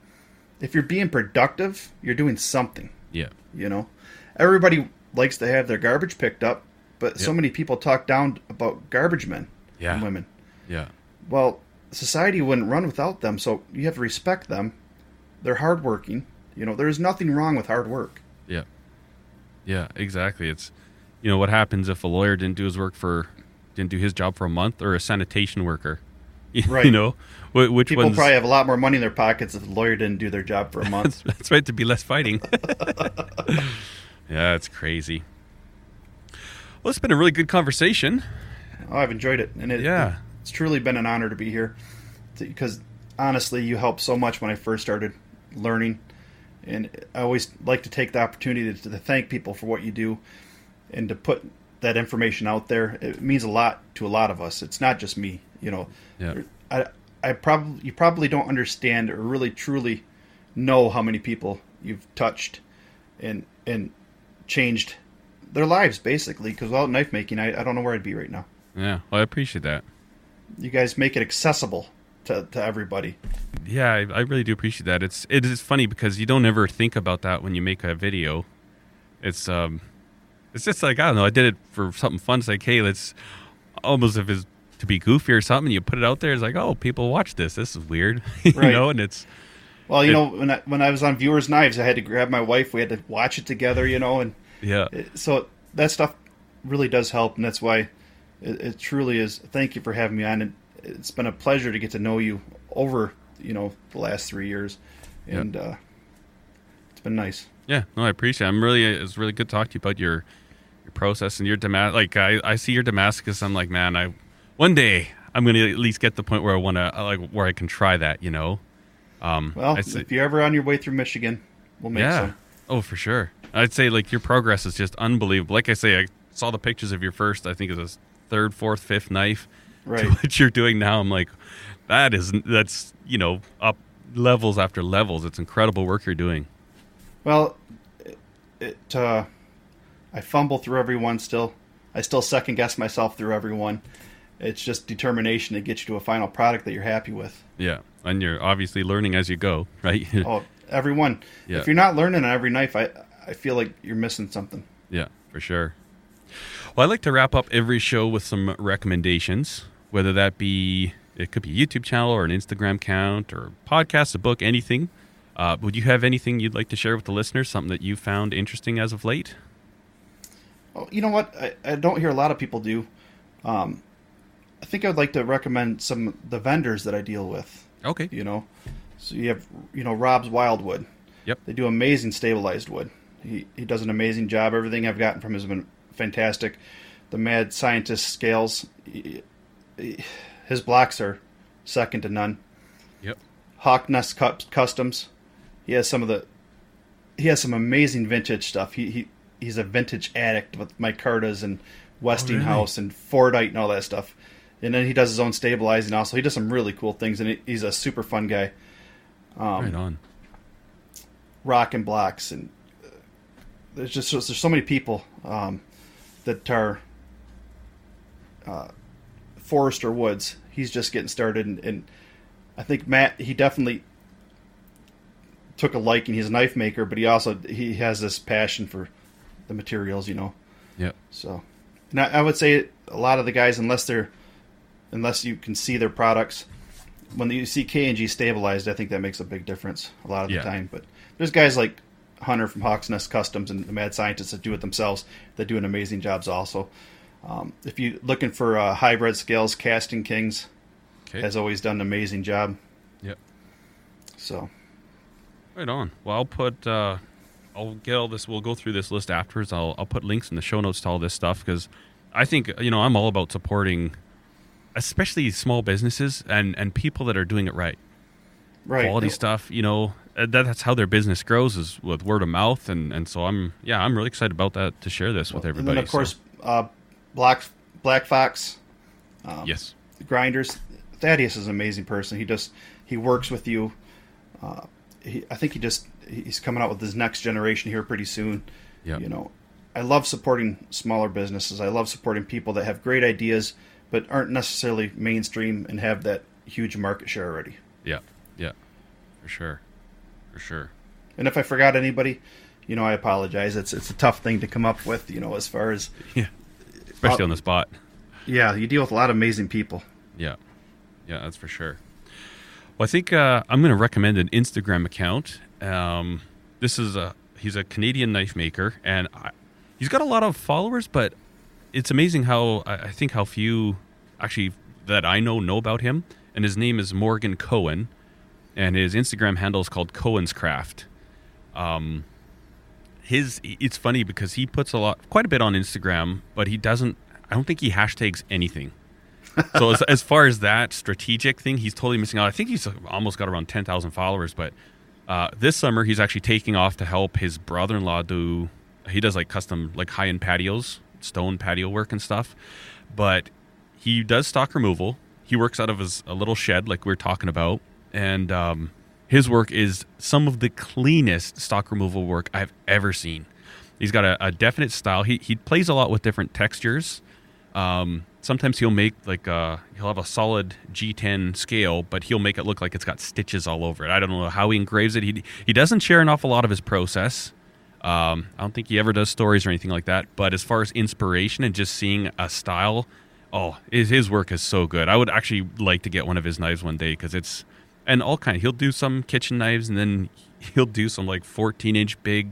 if you're being productive, you're doing something. yeah, You know, everybody likes to have their garbage picked up, but so many people talk down about garbage men Yeah. and women. yeah, Well, society wouldn't run without them, so you have to respect them. They're hardworking. You know, there's nothing wrong with hard work. yeah, yeah. Exactly. It's you know what happens if a lawyer didn't do his work for didn't do his job for a month, or a sanitation worker. Right. You know, Wh- which People one's probably have a lot more money in their pockets if the lawyer didn't do their job for a month. That's right, to be less fighting. yeah, it's crazy. Well, it's been a really good conversation. Oh, I've enjoyed it, and it, Yeah. It's truly been an honor to be here. Because honestly, you helped so much when I first started learning, and I always like to take the opportunity to, to thank people for what you do, and to put that information out there. It means a lot to a lot of us. It's not just me, you know. Yeah. I, I probably you probably don't understand or really truly know how many people you've touched, and and changed their lives basically. Because without knife making, I, I don't know where I'd be right now Yeah, well, I appreciate that. You guys make it accessible to, to everybody. Yeah, I, I really do appreciate that. It's it is funny because you don't ever think about that when you make a video. It's um, it's just like I don't know. I did it for something fun. It's like, hey, let's almost if it's to be goofy or something. You put it out there. It's like, oh, people watch this. This is weird, you Right. know. And it's Well, you It- know, when I, when I was on Viewers Knives, I had to grab my wife. We had to watch it together, you know, and yeah, it, so that stuff really does help, and that's why it, it truly is. Thank you for having me on. And it's been a pleasure to get to know you over, you know, the last three years, and uh, it's been nice. Yeah, no, I appreciate. it. I'm really. It's really good to talk to you about your your process and your Damascus. Like I, I see your Damascus. I'm like, man, I one day I'm gonna at least get to the point where I want to like where I can try that. You know. Um, Well, say- if you're ever on your way through Michigan, we'll make yeah. some. Oh, for sure. I'd say like your progress is just unbelievable. Like I say, I saw the pictures of your first. I think it was third, fourth, fifth knife. Right. To what you're doing now, I'm like, that is that's you know up levels after levels. It's incredible work you're doing. Well, it, it uh, I fumble through every one still. I still second guess myself through every one. It's just determination to get you to a final product that you're happy with. Yeah. and you're obviously learning as you go, right? Oh, everyone. Yeah. If you're not learning on every knife, I I feel like you're missing something. Yeah, for sure. Well, I like to wrap up every show with some recommendations, whether that be it could be a YouTube channel or an Instagram account or podcast, a book, anything. Uh, would you have anything you'd like to share with the listeners? Something that you found interesting as of late? Oh, you know what? I, I don't hear a lot of people do. Um, I think I would like to recommend some of the vendors that I deal with. Okay. You know, so you have you know Rob's Wildwood. Yep. They do amazing stabilized wood. He he does an amazing job. Everything I've gotten from him has been fantastic. The Mad Scientist scales, his blocks are second to none. Yep. Hawk Nest Customs. He has some of the. He has some amazing vintage stuff. He he he's a vintage addict with micartas and Westinghouse and Fordite and all that stuff. And then he does his own stabilizing also. He does some really cool things, and he's a super fun guy. Um, right on. rock and blocks and uh, there's just there's so many people um, that are uh, Forrester Woods. He's just getting started, and, and I think Matt he definitely took a liking. He's a knife maker, but he also he has this passion for the materials, you know. Yep. So, and I, I would say a lot of the guys, unless they're unless you can see their products, when you see K and G stabilized, I think that makes a big difference a lot of the Yeah. time. But there's guys like Hunter from Hawks Nest Customs and the Mad Scientists that do it themselves. They do an amazing jobs also. Um, if you're looking for uh, hybrid scales, Casting Kings Okay. has always done an amazing job. Yep. So, Right on. Well, I'll put. Uh, I'll get all this. We'll go through this list afterwards. I'll I'll put links in the show notes to all this stuff because I think you know I'm all about supporting, especially small businesses and and people that are doing it right. right. Quality stuff. You know that's how their business grows is with word of mouth and and so I'm yeah I'm really excited about that to share this with And everybody. then of so- course, uh, Black Black Fox yes. grinders. Thaddeus is an amazing person. He just he works with you. Uh, he, I think he just he's coming out with his next generation here pretty soon. Yeah. You know, I love supporting smaller businesses. I love supporting people that have great ideas but aren't necessarily mainstream and have that huge market share already. Yeah. Yeah. For sure. For sure. And if I forgot anybody, you know, I apologize. It's it's a tough thing to come up with. You know, as far as Yeah. Especially Uh, on the spot. yeah, you deal with a lot of amazing people. Yeah, yeah, that's for sure. Well, I think uh, I'm going to recommend an Instagram account. Um, this is a he's a Canadian knife maker, and I, he's got a lot of followers. But it's amazing how I I think how few actually that I know know about him. And his name is Morgan Cohen, and his Instagram handle is called Cohen's Craft. Um, his it's funny because he puts a lot, quite a bit on Instagram, but he doesn't. I don't think he hashtags anything so as, as far as that strategic thing, he's totally missing out. I think he's almost got around ten thousand followers, but uh, this summer he's actually taking off to help his brother-in-law do. He does like custom, like high-end patios, stone patio work and stuff. But he does stock removal. He works out of his a little shed, like we are talking about, and um, his work is some of the cleanest stock removal work I've ever seen. He's got a, a definite style. He he plays a lot with different textures. Um, sometimes he'll make like uh, he'll have a solid G10 scale, but he'll make it look like it's got stitches all over it. I don't know how he engraves it. He he doesn't share an awful lot of his process. Um, I don't think he ever does stories or anything like that. But as far as inspiration and just seeing a style, oh, his, his work is so good. I would actually like to get one of his knives one day because it's and all kind. He'll do some kitchen knives and then he'll do some like 14 inch big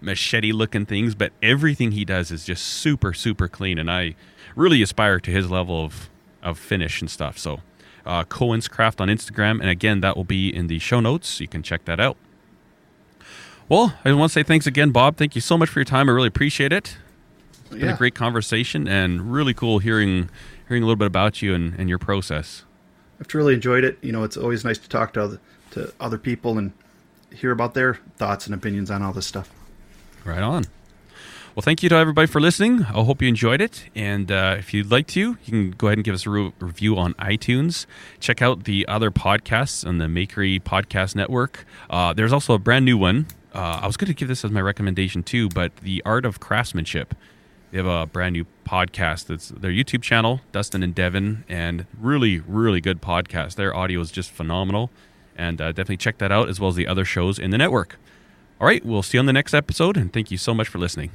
machete looking things. But everything he does is just super super clean, and I really aspire to his level of of finish and stuff. So. Uh, Cohen's Craft on Instagram, and again, that will be in the show notes. You can check that out. Well, I want to say thanks again, Bob. Thank you so much for your time. I really appreciate it. It's been Yeah. a great conversation and really cool hearing hearing a little bit about you and, and your process. I've truly enjoyed it. You know, it's always nice to talk to other, to other people and hear about their thoughts and opinions on all this stuff. Right on. Well, thank you to everybody for listening. I hope you enjoyed it. And uh, if you'd like to, you can go ahead and give us a re- review on iTunes. Check out the other podcasts on the Makery Podcast Network. Uh, there's also a brand new one. Uh, I was going to give this as my recommendation too, but The Art of Craftsmanship. They have a brand new podcast. That's their YouTube channel, Dustin and Devin, and really, really good podcast. Their audio is just phenomenal. And uh, definitely check that out as well as the other shows in the network. All right, we'll see you on the next episode, and thank you so much for listening.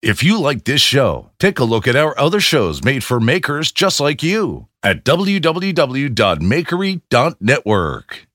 If you like this show, take a look at our other shows made for makers just like you at www.makery.network.